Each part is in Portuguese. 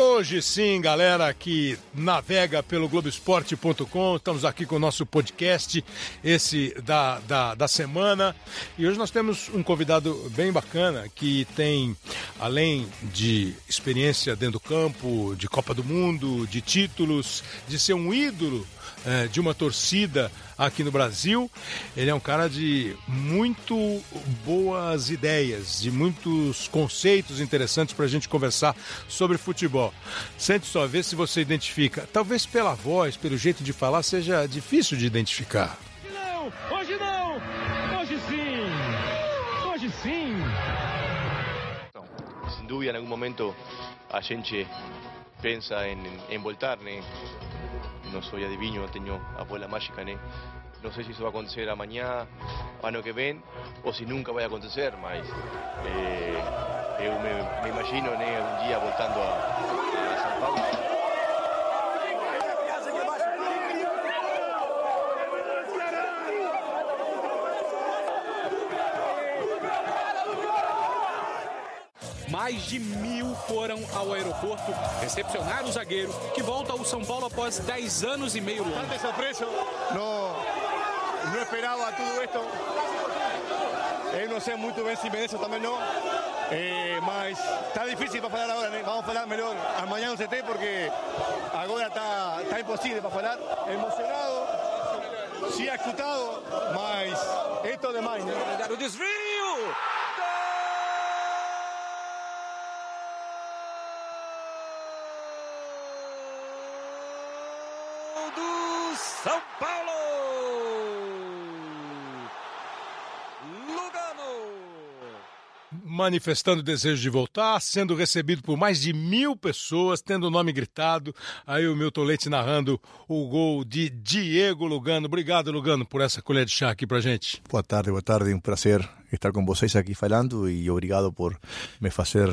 Hoje sim, galera que navega pelo Globoesporte.com, estamos aqui com o nosso podcast, esse da, da, da semana. E hoje nós temos um convidado bem bacana que tem, além de experiência dentro do campo, de Copa do Mundo, de títulos, de ser um ídolo é, de uma torcida aqui no Brasil. Ele é um cara de muito boas ideias, de muitos conceitos interessantes para a gente conversar sobre futebol. Sente só, ver se você identifica. Talvez pela voz, pelo jeito de falar, seja difícil de identificar. Não, hoje não! Hoje sim! Hoje sim! Sin duda, em algum momento a gente pensa em, em voltar, né? No soy adivino, no tengo a bola mágica, ¿no? No sé si eso va a acontecer a mañana, ano que ven, o si nunca vai acontecer, mas eh, eu me, me imagino né, um dia voltando a, a São Paulo. Mais de mil foram ao aeroporto recepcionar o zagueiro que volta ao São Paulo após 10 anos e meio longe. Não, não esperava tudo isso. Eu não sei muito bem se merece também não. Eh, mas está difícil para falar agora, né? vamos falar melhor amanhã no CT porque agora está, está impossível para falar. Emocionado, sim escutado, mas esto demais. Né? O desvio! Do São Paulo! Lugano! manifestando o desejo de voltar, sendo recebido por mais de mil pessoas, tendo o nome gritado. Aí o Milton Leite narrando o gol de Diego Lugano. Obrigado, Lugano, por essa colher de chá aqui pra gente. Boa tarde, boa tarde. Um prazer estar com vocês aqui falando e obrigado por me fazer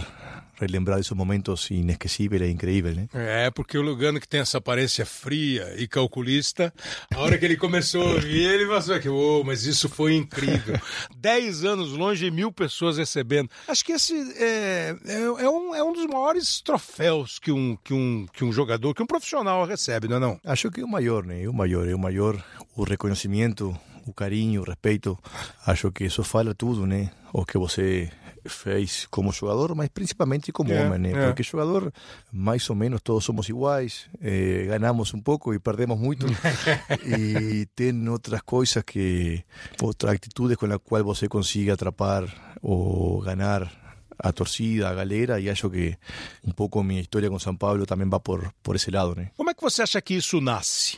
relembrar esses momentos inesquecíveis e incríveis, né? É, porque o Lugano que tem essa aparência fria e calculista, a hora que ele começou a ouvir, ele passou aqui, oh, mas isso foi incrível. Dez anos longe e mil pessoas recebendo. Acho que esse é, é, é, um, é um dos maiores troféus que um, que, um, que um jogador, que um profissional recebe, não é não? Acho que é o maior, né? É o maior, é o maior, o reconhecimento, o carinho, o respeito. Acho que isso fala tudo, né? O que você fez como jogador, mas principalmente como É, homem, né? é. Porque jogador, mais ou menos todos somos iguais, eh, ganhamos um pouco e perdemos muito, e tem outras coisas que, outras atitudes com as quais você consiga atrapar ou ganhar a torcida, a galera, e acho que um pouco minha história com São Paulo também vai por, por esse lado, né? Como é que você acha que isso nasce?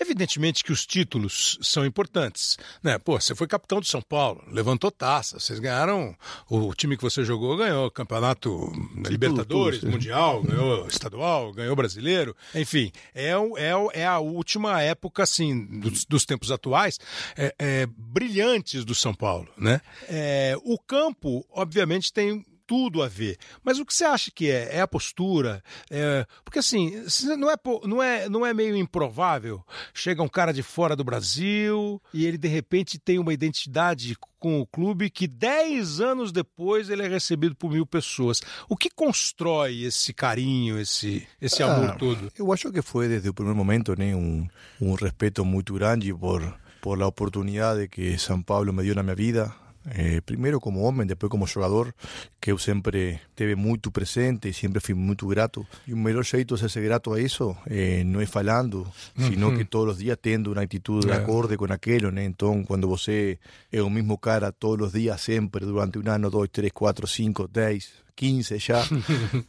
Evidentemente que os títulos são importantes, né? Pô, você foi capitão do São Paulo, levantou taça, vocês ganharam, o time que você jogou ganhou campeonato Libertadores, tudo, sim. Mundial, ganhou estadual, ganhou brasileiro, enfim, é, o- é, é a última época, assim, dos, dos tempos atuais, é, é, brilhantes do São Paulo, né? É, o campo, obviamente, tem tudo a ver. Mas o que você acha que é? É a postura? É- Porque assim, não é, não, é, não é meio improvável? Chega um cara de fora do Brasil e ele de repente tem uma identidade com o clube que 10 anos depois ele é recebido por mil pessoas. O que constrói esse carinho, esse, esse amor Ah, todo? Eu acho que foi desde o primeiro momento né, um, um respeito muito grande por, por a oportunidade que São Paulo me deu na minha vida. Eh, primeiro como homem, depois como jogador, que eu sempre teve muito presente e sempre fui muito grato. E o melhor jeito de ser grato a isso eh, não é falando, sino que todos os dias tendo uma atitude de É. acorde com aquilo. Né? Então, quando você é o mesmo cara todos os dias, sempre, durante um ano, dois, três, quatro, cinco, dez, 15 já,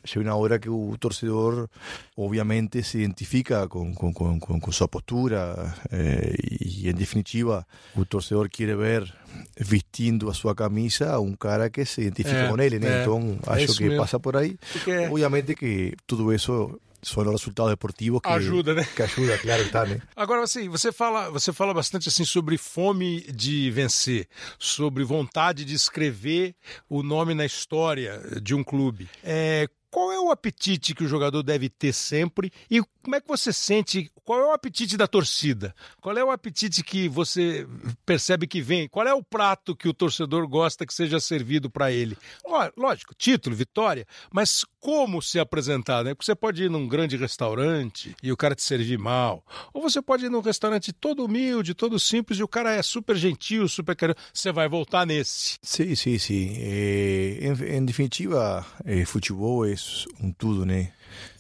chega uma hora que o torcedor, obviamente, se identifica com, com, com, com, com sua postura eh, e, em definitiva, o torcedor quer ver vestindo a sua camisa um cara que se identifica É, com ele, né? é, Então, é acho isso que mesmo. passa por aí. Porque Obviamente que tudo isso são os resultados deportivos que Ajuda, né? Que ajuda, claro que tá, né? Agora, assim, você fala, você fala bastante assim sobre fome de vencer, sobre vontade de escrever o nome na história de um clube. É, qual é o apetite que o jogador deve ter sempre e como é que você sente? Qual é o apetite da torcida? Qual é o apetite que você percebe que vem? Qual é o prato que o torcedor gosta que seja servido para ele? Lógico, título, vitória, mas como se apresentar, né? Porque você pode ir num grande restaurante e o cara te servir mal, ou você pode ir num restaurante todo humilde, todo simples e o cara é super gentil, super carinhoso. Você vai voltar nesse. Sim, sim, sim. É, em, em, definitiva, é, futebol é um tudo, né?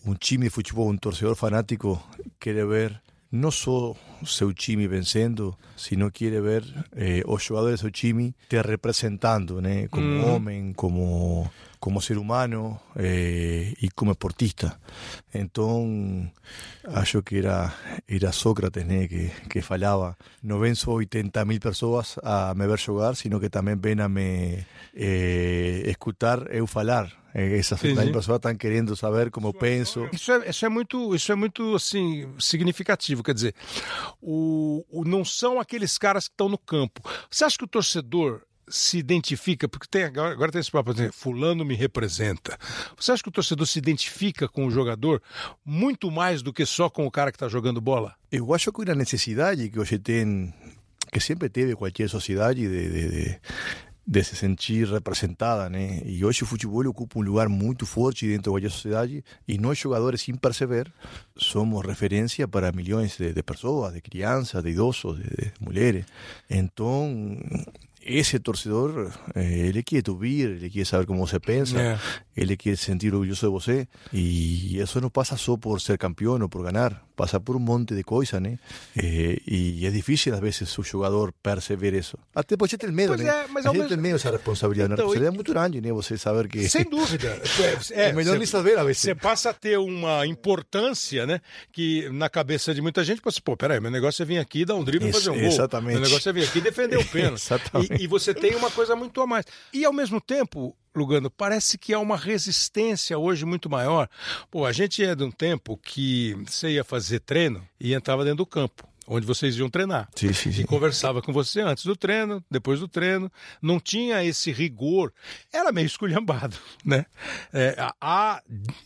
um time de futebol, um torcedor fanático quer ver não só seu time vencendo, sino quer ver eh, os jogadores do seu time te representando, né? como mm. homem, como como ser humano eh, e como esportista. Então, acho que era, era Sócrates né, que, que falava, não só 80 mil pessoas a me ver jogar, sino que também vêm a me eh, escutar eu falar. Essas Entendi. pessoas estão querendo saber como penso. Isso é, isso é muito, isso é muito assim significativo. Quer dizer, o, o não são aqueles caras que estão no campo. Você acha que o torcedor se identifica, porque tem, agora, agora tem esse papo, assim, fulano me representa. Você acha que o torcedor se identifica com o jogador muito mais do que só com o cara que está jogando bola? Eu acho que uma necessidade que hoje tem, que sempre teve qualquer sociedade de, de, de de se sentir representada, né? E hoje o futebol ocupa um lugar muito forte dentro da sociedade e nós jogadores, sem perceber, somos referência para milhões de, de pessoas, de crianças, de idosos, de, de mulheres. Então, ese torcedor, eh, ele quer te ouvir, ele quer saber como você pensa, yeah. ele quer sentir orgulhoso de você. E isso não passa só por ser campeão ou por ganhar, passa por um monte de coisas, né? Eh, e é difícil, às vezes, o jogador perceber isso. Até porque tem medo, pois né? É, mas a gente tem medo dessa responsabilidade. Então, a responsabilidade é muito grande, né? Você saber que. Sem dúvida. É, é melhor cê, nem saber, às vezes. Você passa a ter uma importância, né? Que na cabeça de muita gente, você, pô, peraí, meu negócio é vir aqui, dar um drible e fazer um gol. Exatamente. Meu negócio é vir aqui e defender o pênalti. exatamente. E, e você tem uma coisa muito a mais. E ao mesmo tempo, Lugano, parece que há uma resistência hoje muito maior. Pô, a gente é de um tempo que você ia fazer treino e entrava dentro do campo onde vocês iam treinar. Sim, sim, sim. E conversava com você antes do treino, depois do treino. Não tinha esse rigor. Era meio esculhambado, né? É, há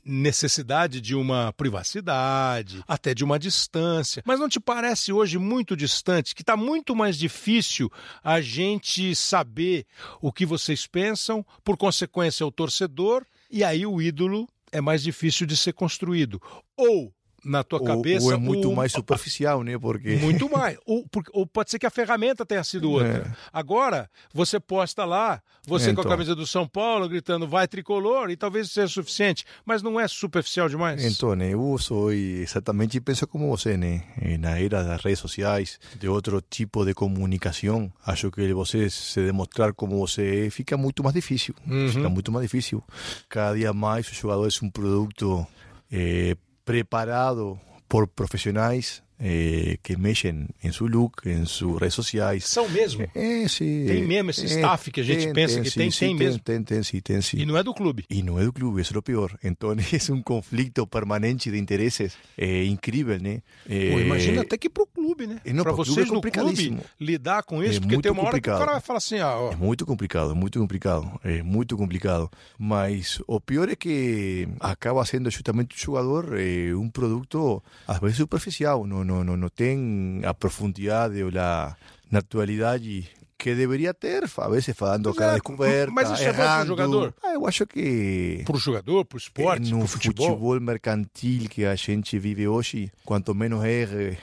necessidade de uma privacidade, até de uma distância. Mas não te parece hoje muito distante, que está muito mais difícil a gente saber o que vocês pensam, por consequência, o torcedor, e aí o ídolo é mais difícil de ser construído. Ou na tua ou, cabeça. Ou é muito o, mais superficial, né? Porque... Muito mais. ou, ou, pode ser que a ferramenta tenha sido outra. É. Agora, você posta lá, você então. com a então. camisa do São Paulo, gritando vai tricolor, e talvez seja suficiente, mas não é superficial demais. Então, né, eu sou exatamente, penso como você, né? Na era das redes sociais, de outro tipo de comunicação, acho que você se demonstrar como você é, fica muito mais difícil. Uhum. Fica muito mais difícil. Cada dia mais o jogador é um produto. Eh, preparado por profissionais eh, que mexem em seu look, em suas redes sociais. São mesmo? É, sim. Tem mesmo esse staff que a gente tem, pensa tem, que sim, tem, sim, tem, mesmo? Tem, tem, sim, tem sim. E não é do clube? E não é do clube, isso é o pior. Então é um conflito permanente de interesses é, incrível, né? Pô, imagina até que pro clube, né? Para vocês é no clube lidar com isso, é porque tem uma hora complicado. que o cara vai falar assim, ah, ó. É muito complicado, muito complicado, é muito complicado. Mas o pior é que acaba sendo justamente o jogador um produto às vezes superficial, não, não, não, não tem a profundidade ou a naturalidade que deveria ter, a vezes fazendo cada descoberta, Mas isso errando. é bom pro jogador? Ah, eu acho que... Pro jogador, pro esporte, no futebol? futebol mercantil que a gente vive hoje, quanto menos erre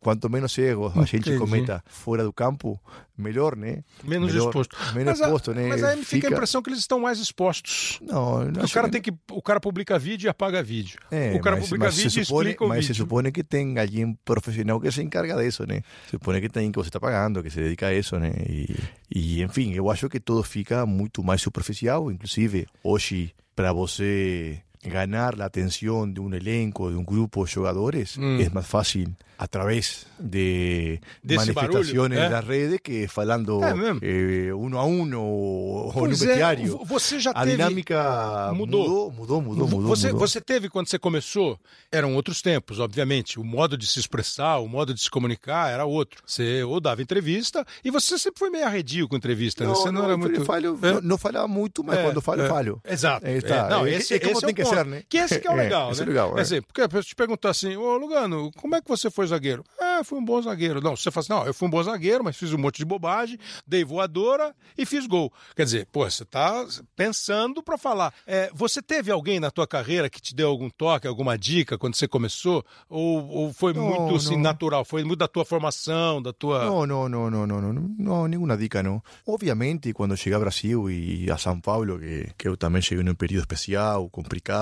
quanto menos erros a gente cometa fora do campo, melhor, né? Menos melhor, exposto. Menos mas, exposto, né? Mas aí me fica, a impressão que eles estão mais expostos. Não, não o cara que... tem que o cara publica vídeo e apaga vídeo. É, o cara mas, publica mas vídeo supone, e explica o mas vídeo. se supone que tem alguém profissional que se encarga disso, né? Se supone que tem que você está pagando, que se dedica a isso, né? E, e enfim, eu acho que tudo fica muito mais superficial, inclusive hoje para você ganar la atención de un elenco, de un grupo de jugadores, mm. es más fácil a través de, de manifestaciones barulho, é? das redes que falando é eh, uno a uno ou no vestiário. É, você já a teve... dinâmica mudou, mudou, mudou, mudou. Você, mudou. você teve quando você começou, eram outros tempos, obviamente. O modo de se expressar, o modo de se comunicar era outro. Você ou dava entrevista e você sempre foi meio arredio com entrevista. Não, né? Você não, não era muito. Falho, é? não, não falhava muito, mas quando falho, falho. Exato. Está. não, esse, é, como esse tem que acontecer, né? Que esse que é o É, legal, esse né? é legal, é. assim, porque a pessoa te perguntar assim, ô Lugano, como é que você foi zagueiro? Ah, fui um bom zagueiro. Não, você fala assim, não, eu fui um bom zagueiro, mas fiz um monte de bobagem, dei voadora e fiz gol. Quer dizer, pô, você tá pensando pra falar. É, você teve alguém na tua carreira que te deu algum toque, alguma dica quando você começou? Ou, ou foi Não, muito assim, não. natural? Foi muito da tua formação, da tua. No, no, no, no, no, no, no, ninguna dica, no. Obviamente, cuando llegué a Brasil y a São Paulo, que, que eu também cheguei num período especial, complicado,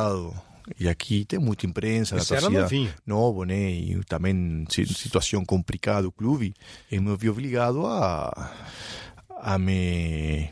e aqui tem muita imprensa, Você era torcida novo, né? E também si- situação complicada do clube, eu me vi obrigado a, a me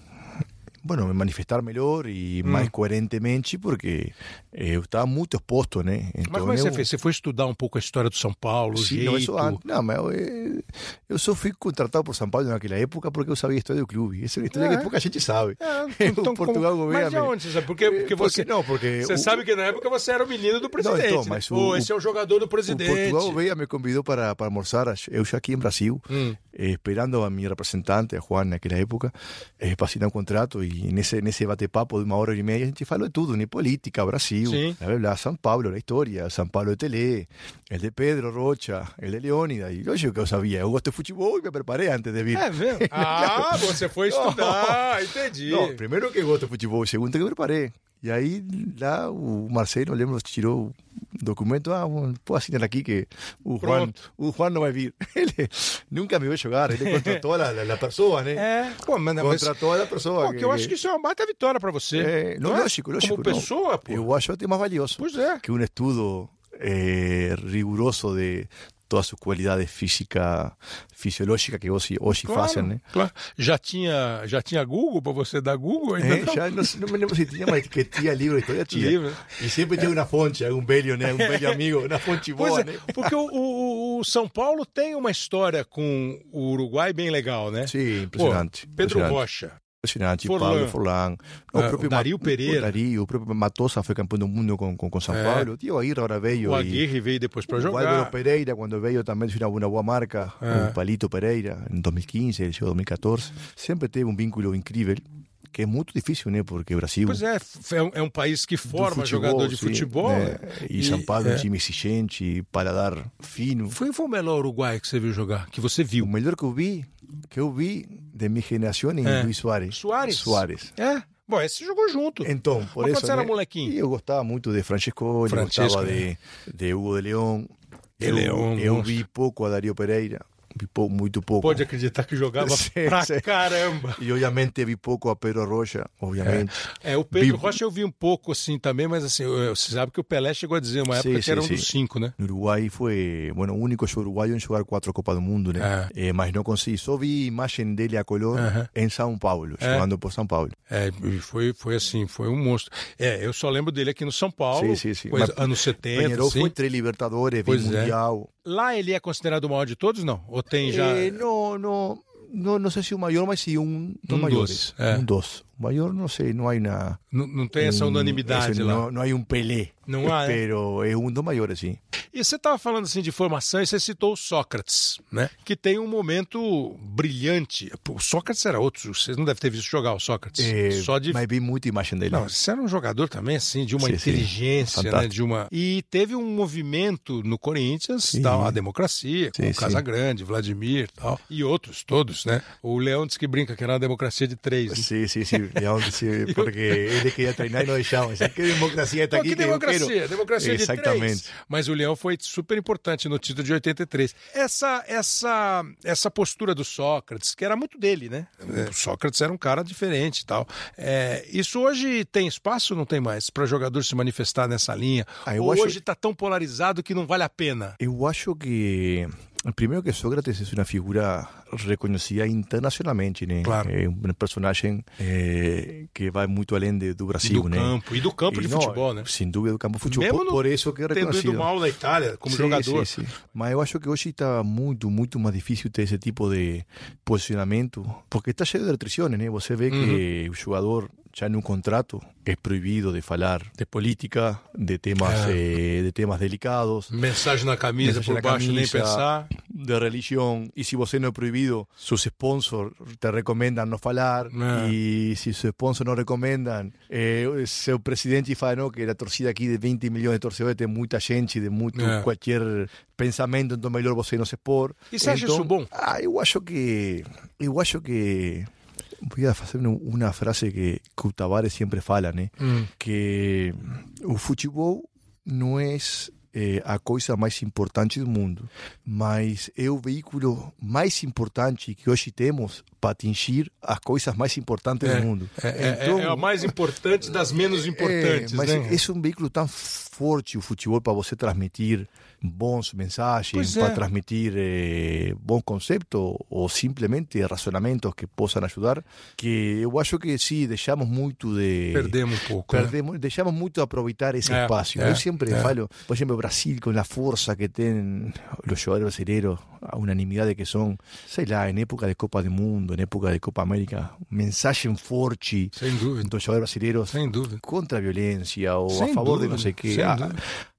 bueno, me manifestar melhor e Hum. mais coerentemente, porque eu estava muito exposto, né? Mas Então, como é que você eu- fez? Você foi estudar um pouco a história do São Paulo, o Sim, jeito... não, isso antes. Não, mas eu, eu só fui contratado por São Paulo naquela época porque eu sabia a história do clube. Essa é uma história É. que pouca gente sabe. É, então, o Portugal como... Mas de onde você sabe? Porque, porque você... Não, porque Você o- sabe que na época você era o menino do presidente. então, né? mas o- Pô, esse é o jogador do O presidente. Portugal veio me convidou para, para almorzar, eu já aqui em Brasil, Hum. eh, esperando a minha representante, a Juan, naquela época, eh, para assinar um contrato. E nesse, nesse bate-papo de uma hora e meia, a gente falou de tudo, né? Política, Brasil, Sim. blá, blá, blá, São Paulo, a história, São Paulo de Tele, el de Pedro Rocha, el de Leônida. E lógico que eu sabia, eu gosto de futebol e me preparei antes de vir. É mesmo? Ah, você foi estudar, entendi. Não, primeiro que eu gosto de futebol, segundo que eu preparei. E aí lá o Marcelo, lembro, tirou o documento, ah, pode assinar aqui que o Juan, o Juan não vai vir. Ele nunca me viu jogar, ele contratou a, a, a pessoa, né? É, pô, mas, mas Contratou a pessoa. pô, que eu acho que isso é uma baita vitória pra você. É, não, é? lógico, lógico. Como não. pessoa, pô. Eu acho até mais valioso Pois é. que um estudo eh, riguroso de todas as qualidades física, fisiológica que hoje, hoje fazem, né? claro. Já tinha, já tinha Google pra você dar Google ainda? É, não? já não, não me lembro se tinha, mas que tinha livro história, tinha. Livro. E sempre tinha uma fonte, algum velho, né? Um velho amigo, uma fonte boa, é, né? porque o, o- o São Paulo tem uma história com o Uruguai bem legal, né? Sim, impressionante. Pô, Pedro impressionante. Rocha. Impressionante, Forlan. Pablo Forlan. O Ah, o Dario Ma- Pereira. O Dario, o próprio Matosa foi campeão do mundo com, com, com São É. Paulo. O Tio Aguirre agora veio. O e- Aguirre veio depois pra O jogar. Álvaro Pereira, quando veio, também fez uma boa marca. É. O Palito Pereira, em 2015, ele chegou em 2014. Sempre teve um vínculo incrível, que é muito difícil, né? Porque o Brasil. Pois é, é um, é um país que forma futebol, jogador de sim, futebol. né? né? E, São Paulo é é. um time exigente, paladar fino. Foi, foi o melhor Uruguai que você viu jogar, que você O viu. melhor que eu vi, que eu vi de minha geração em É. Luiz Soares. Soares? Soares. É. Bom, esse jogou junto. Então, por Mas isso. quando você era né? molequinho? E eu gostava muito de Francesco, eu gostava né? de, de Hugo de León. De eu, León, eu vi pouco a Dario Pereira, vi muito pouco. Pode acreditar que jogava Sim, pra sim. caramba. E obviamente vi pouco a Pedro Rocha, obviamente. É, o Pedro Vi- Rocha eu vi um pouco assim também, mas assim, você sabe que o Pelé chegou a dizer uma Sim, época que sim, era um dos cinco, né? No Uruguai foi, bueno, o único uruguaio em jogar quatro Copas do Mundo, né? Eh, mas não consegui. Só vi imagem dele a color Aham. em São Paulo, É. jogando por São Paulo. É, foi, foi assim, foi um monstro. É, eu só lembro dele aqui no São Paulo, Sim, sim, sim. coisa- Mas anos 70, Penharol assim. foi três Libertadores, Pois é. Mundial. Lá ele é considerado o maior de todos, não? Ou tem já... Eh, não, não, não, não sei se o maior, mas sim um dos Um maiores. dos, é. Um dos. O maior, não sei, não há na... Não, não tem essa um- unanimidade esse lá. Não, não há um Pelé. Não há, é? Pero é um dos maiores, sim. E você estava falando assim de formação e você citou o Sócrates, né? Que tem um momento brilhante. O Sócrates era outro, vocês não devem ter visto jogar o Sócrates. Eh, Só de Mas vi muita imagem dele. Não, você era um jogador também, assim, de uma Sim, sim. inteligência, né? Fantástico. De uma... E teve um movimento no Corinthians, Sim. tal, a democracia, com Sim, o sim. Casagrande, Vladimir tal, e outros, todos, né? O Leão diz que brinca que era uma democracia de três. né? Sim, sim, sim. E onde se- porque ele queria treinar e não deixava. Dice, Que democracia está aqui que eu democracia, democracia de Exatamente. três. Mas o Leão foi super importante no título de 83. Essa, essa, essa postura do Sócrates, que era muito dele, né? O Sócrates era um cara diferente e tal. É, isso hoje tem espaço ou não tem mais para jogador se manifestar nessa linha? Ah, eu ou acho- hoje está tão polarizado que não vale a pena? Eu acho que primeiro que Sócrates é uma figura reconhecida internacionalmente, né? Claro. É um personagem eh, que vai muito além de- do Brasil, do né? campo, e do campo E de não, futebol, né? Sem dúvida do campo de futebol. Mesmo Por, isso que é Tendo reconhecido. ido mal na Itália como Sim, jogador. sim, sim. Mas eu acho que hoje está muito, muito mais difícil ter esse tipo de posicionamento, porque está cheio de restrições, né? Você vê que o jogador ya en un contrato es prohibido de falar de política, de temas, eh, de temas delicados. Mensagem na camisa, por na baixo, nem pensar. de religión y si vos no es prohibido, sus sponsors te recomiendan no falar Ah. y si sus sponsors no recomendan, eh, seu presidente fala no, que la torcida aquí de 20 millones de torcedores tem muita gente, de muito Ah. qualquer pensamento, então melhor você não se expor. E você acha Então, isso bom? Ah, eu acho que eu acho que Voy a hacer una- una frase que, que o Tavares siempre fala, né? Hum. que o futebol não é a coisa mais importante do mundo, mas é o veículo mais importante que hoje temos para atingir as coisas mais importantes do mundo. É, é- Então, é a mais importante das menos importantes, é, mas né? esse é um veículo tão forte o futebol para você transmitir bons mensagens, é. para transmitir eh, bons conceitos ou simplesmente razonamentos que possam ajudar, que eu acho que sim, deixamos muito de Perdemos um pouco. né? Perdemos, deixamos muito de aproveitar esse É, espaço. é, Eu sempre é. falo, por exemplo, Brasil com a força que tem os jogadores brasileiros, a unanimidade que são, sei lá, em época de Copa do Mundo, em época de Copa América, dúvida. dos jogadores brasileiros Sem dúvida. contra a violência ou Sem a favor de dúvida, não sei o quê. sem A,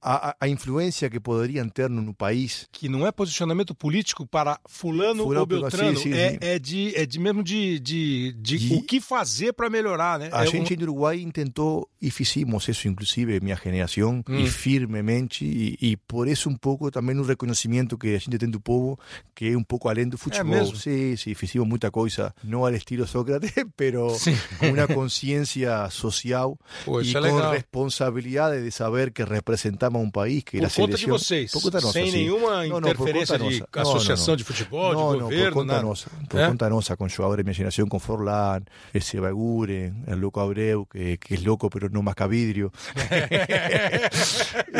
a, a- a influência que poderiam ter no, no país. Que não é posicionamento político para fulano, Fulano, ou Beltrano. sim, é, é de, é de mesmo de, de, de De- o que fazer para melhorar, né? A É gente um- no Uruguai tentou e fizemos isso, inclusive minha geração, Hum. e firmemente, e, e por isso um pouco também um reconhecimento que a gente tem do povo, que é um pouco além do futebol. mesmo? Sim, sim, fizemos muita coisa, não ao estilo Sócrates, pero Sim. com uma consciência social Pô, e é com legal. responsabilidade de saber que representamos um país que Por a conta de vocês, por conta nossa, sem sim. nenhuma Não, não, por interferência de nossa. Não, não, associação não. de futebol, não, de não, governo, por conta nada. nossa, por É? conta nossa, com jogadores de minha geração, com Forlan, esse Baguren, el Loco Abreu, que, que es loco pero no masca vidrio.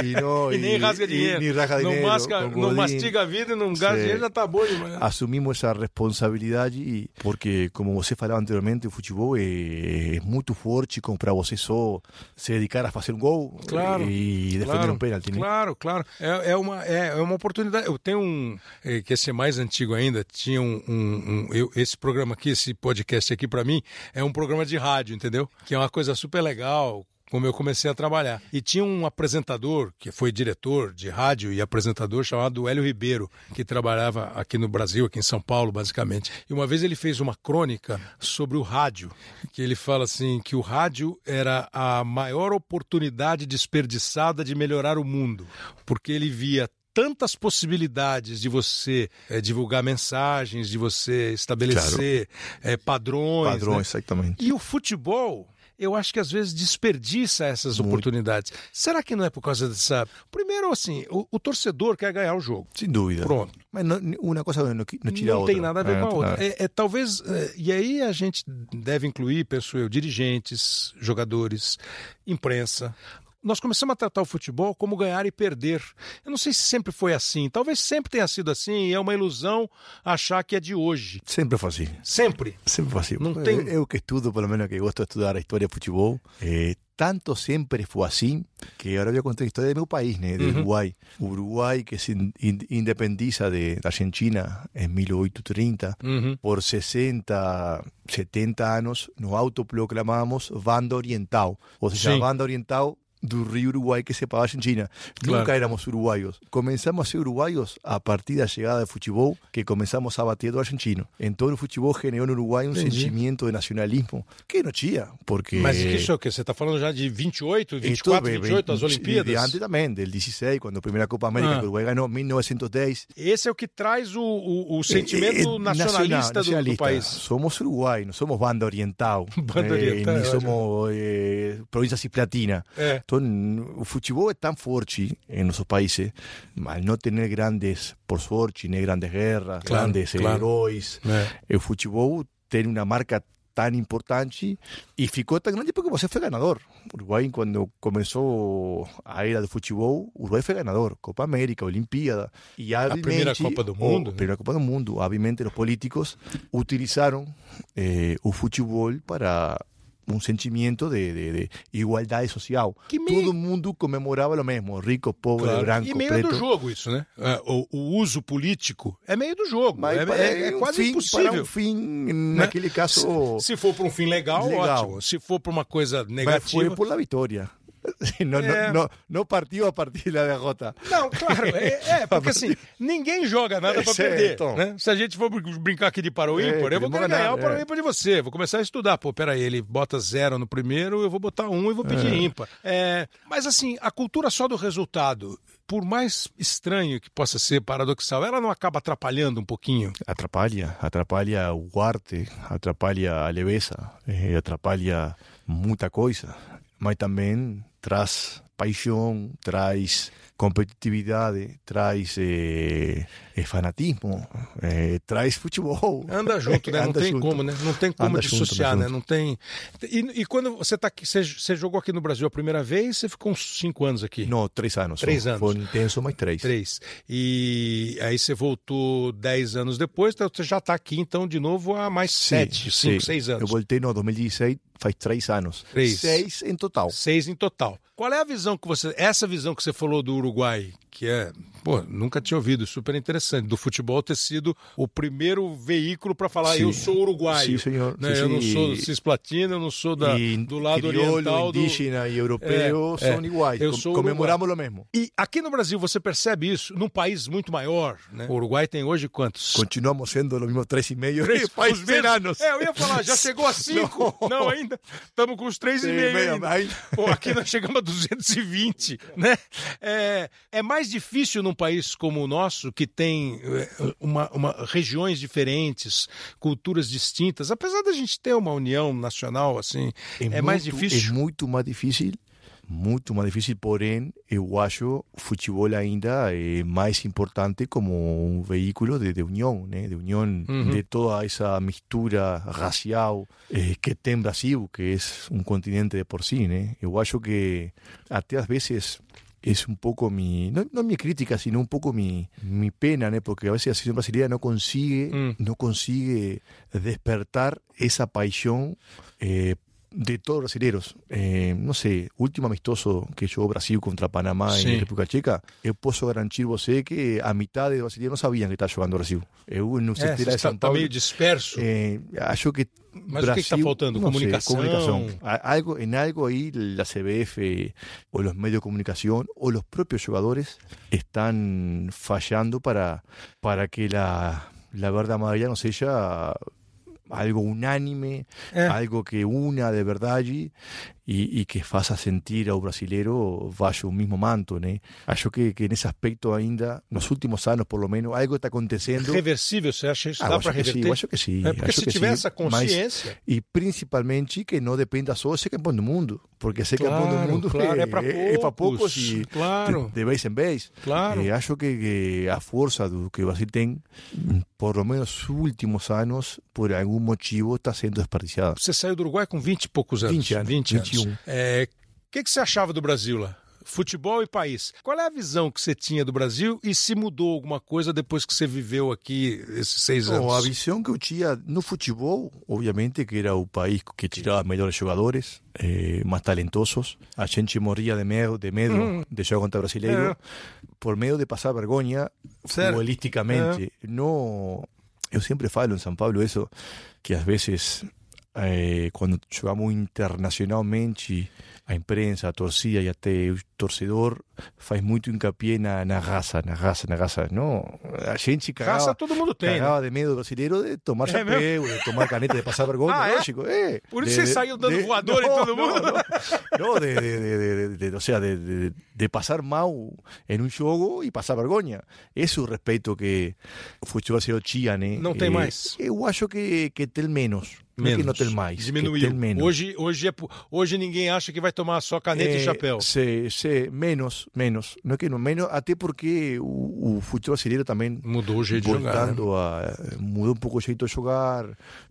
e, não, E nem rasga dinheiro. nem rasga masca, mastiga a vida e não gasta dinheiro, já tá bom demais. Assumimos essa responsabilidade e porque, como você falava anteriormente, o futebol é, é muito forte para você só se dedicar a fazer um gol Claro, e defender claro, um pênalti. né? Claro, claro. É, é, uma, é, é uma oportunidade. Eu tenho um, eh, que esse é mais antigo ainda, tinha um, um- um- eu- esse programa aqui, esse podcast aqui para mim, é um programa de rádio, entendeu? Que é uma coisa super legal, como eu comecei a trabalhar. E tinha um apresentador, que foi diretor de rádio e apresentador, chamado Hélio Ribeiro, que trabalhava aqui no Brasil, aqui em São Paulo, basicamente. E uma vez ele fez uma crônica sobre o rádio, que ele fala assim, que o rádio era a maior oportunidade desperdiçada de melhorar o mundo, porque ele via tantas possibilidades de você eh, divulgar mensagens, de você estabelecer eh, padrões. Padrão, né? exatamente. E o futebol, eu acho que às vezes desperdiça essas oportunidades. Será que não é por causa dessa. Primeiro, assim, o, o torcedor quer ganhar o jogo. Sem dúvida. Pronto. Mas não, uma coisa não, não tira a Não outra. tem nada a ver É, com a outra. é. É, é, talvez. é, e aí a gente deve incluir, penso eu, dirigentes, jogadores, imprensa. Nós começamos a tratar o futebol como ganhar e perder. Eu não sei se sempre foi assim. Talvez sempre tenha sido assim. E é uma ilusão achar que é de hoje. Sempre foi assim. Sempre. Sempre foi assim. Não tem- Eu, eu que estudo, pelo menos que gosto de estudar a história do futebol, eh, tanto sempre foi assim que agora vou contar a história do meu país, né, do Uruguai. O Uruguai que se in- in- independiza de, da Argentina em 1830, Uhum. por 60, 70 anos, nos autoproclamamos banda oriental. Ou seja, Sim. banda oriental do rio Uruguai que separava a Argentina. Claro. Nunca éramos uruguaios. Comenzamos a ser uruguaios a partir da chegada do futebol que começamos a bater do argentino. Então o futebol generou no Uruguai um Entendi. sentimento de nacionalismo que não tinha, porque... Mas isso é quê? Você está falando já de 28, 24, Esto, 28, as de- Olimpíadas? De antes também, del 16, quando a primeira Copa América Ah. que o Uruguai ganhou, 1910. Esse é o que traz o, o, o sentimento Eh, eh, nacionalista, nacional- do- do, país. Somos Uruguai, não somos banda oriental. Banda oriental, Nem é somos eh, província cisplatina. É. Então, o futebol é tão forte em nossos países, mas não ter grandes, por sorte, nem grandes guerras, Claro, grandes claro. heróis. É. O futebol tem uma marca tão importante e ficou tão grande porque você foi ganador. O Uruguai, quando começou a era do futebol, o Uruguai foi ganador. Copa América, Olimpíada. E primeira obviamente, Copa do o- Mundo, né? primeira Copa do Mundo. Obviamente, os políticos utilizaram eh, o futebol para um sentimento de, de, de igualdade social. Que meio- Todo mundo comemorava o mesmo, rico, pobre, Claro. branco, e meio preto. do jogo isso, né? É, O, o uso político é meio do jogo. Mas é, é- é um quase fim, impossível. Para um fim, né? naquele caso, Se for para um fim legal, Legal. ótimo. Se for para uma coisa mas negativa. foi por la vitória. Não, É. não, não, não partiu a partir da derrota. Não, claro, é, é, porque assim, ninguém joga nada para É, perder. Né? Se a gente for br- brincar aqui de para o É, ímpar, eu vou querer ganhar o para o é. ímpar de você. Vou começar a estudar. Pô, peraí, ele bota zero no primeiro, eu vou botar um e vou pedir ímpar. É, mas assim, a cultura só do resultado, por mais estranho que possa ser, paradoxal, ela não acaba atrapalhando um pouquinho? Atrapalha, atrapalha o arte, atrapalha a leveza, eh, atrapalha muita coisa, mas também traz paixão, traz competitividade, traz eh, eh, fanatismo, eh, traz futebol. Anda junto, né? Não tem junto. como, né? Não tem como Anda junto, dissociar, anda né? junto. Não tem. E, e quando você tá aqui, você, você jogou aqui no Brasil a primeira vez, você ficou uns cinco anos aqui. Não, três anos. Três só. anos. Foi intenso, mas três. Três. E aí você voltou dez anos depois, então você já está aqui, então, de novo, há mais sete, cinco, sim. seis Eu anos. voltei no 2016, faz três anos. Três. Seis em total. Seis em total. Qual é a visão que você. Essa visão que você falou do Uruguai, que é. Pô, nunca tinha ouvido, super interessante. Do futebol ter sido o primeiro veículo para falar, Sim. eu sou uruguaio. Sim, senhor. Né? Sim, eu não sou cisplatina, eu não sou da, E do lado crioulo, oriental. Do... indígena e europeu É, são é. iguais. Eu sou Comemoramos o mesmo. E aqui no Brasil você percebe isso num país muito maior, né? O Uruguai tem hoje quantos? Continuamos sendo os mesmos três e meio Três, os 100 mesmos- anos. É, eu ia falar, já chegou a cinco? Não, Não. ainda. Estamos com os três e meio. Pô, aqui nós chegamos a 220, né? É, é mais difícil num país como o nosso, que tem é, uma, uma- regiões diferentes, culturas distintas, apesar da gente ter uma união nacional, assim, é, mais muito- difícil. É muito mais difícil. Muito mais difícil, porém, eu acho o futebol ainda é mais importante como um veículo de, de união, né? de união Uhum. de toda essa mistura racial eh, que tem Brasil, que é um continente de por si. Né? Eu acho que até às vezes é um pouco mi, no, no mi crítica, sino un poco mi, mi pena, ¿no? porque a veces la selección brasileña no consigue, Mm. no consigue despertar esa pasión eh, de todos los brasileños. Eh, no sé, último amistoso que jugó Brasil contra Panamá Sí. en República Checa, eu posso garantir você que a metade de brasileiros não sabiam que estava jogando Brasil. Eu não sei É, se era de tá Paulo. meio disperso. Eh, acho que Mas o que está faltando? no sé, Comunicação? comunicación. Algo, en algo ahí la CBF eh, o los medios de comunicación o los propios jugadores están fallando para, para que la, la verdad amarilla no sea algo unánime, É. algo que una de verdad y, y que faça sentir ao brasileiro baixo o mesmo manto, né? Acho que, que nesse aspecto ainda, nos últimos anos, por lo menos, algo está acontecendo. Reversível, você acha isso? Ah, Dá para sim, reverter? acho que sim. É porque acho se tiver sim, essa mas- consciência. e principalmente que não dependa só de ser campeão do mundo, porque ser campeão Claro, do mundo claro, é, é pra é, pra poucos, poucos e claro. de, de vez em vez. Claro. Eh, acho que, que a força do que o Brasil tem, por lo menos nos últimos anos, por algum motivo, está sendo desperdiciada. Você saiu do Uruguai com 20 e poucos anos. 20 anos, 20 anos. 21. É, O que, que você achava do Brasil lá? Futebol e país. Qual é a visão que você tinha do Brasil e se mudou alguma coisa depois que você viveu aqui esses seis anos? Bom, a visão que eu tinha no futebol, obviamente que era o país que tirava melhores jogadores, eh, mais talentosos. A gente morria de medo, de medo Hum. de jogar contra brasileiro, É. por medo de passar vergonha Sério? futbolisticamente. No, eu sempre falo em São Paulo isso, que às vezes eh, quando jogamos internacionalmente, a imprensa, a torcida e até o torcedor faz muito encapié na, na raça, na raça, na raça. Não, a gente cagava, Raça todo mundo tem, né? cagava de medo do brasileiro de tomar É chapéu, de tomar caneta, de passar vergonha, Ah, é? lógico. É. Por isso De- você saiu dando de- voador em todo não, mundo? Não, não, de, de, de, de, ou seja, de, de, de passar mal em um jogo e passar vergonha. Esse é o respeito que o futebol brasileiro tinha, né? Não tem Eh, mais. Eu acho que, que tem menos. Não é que não tem mais. Diminuiu. tem menos. Hoje, hoje, é, hoje ninguém acha que vai tomar só caneta e Eh, chapéu. Sí, sí, menos, menos. No es que no, menos, até porque o, o futebol brasileiro também Mudou o jeito de jogar. né? a mudou um pouco o jeito de jogar,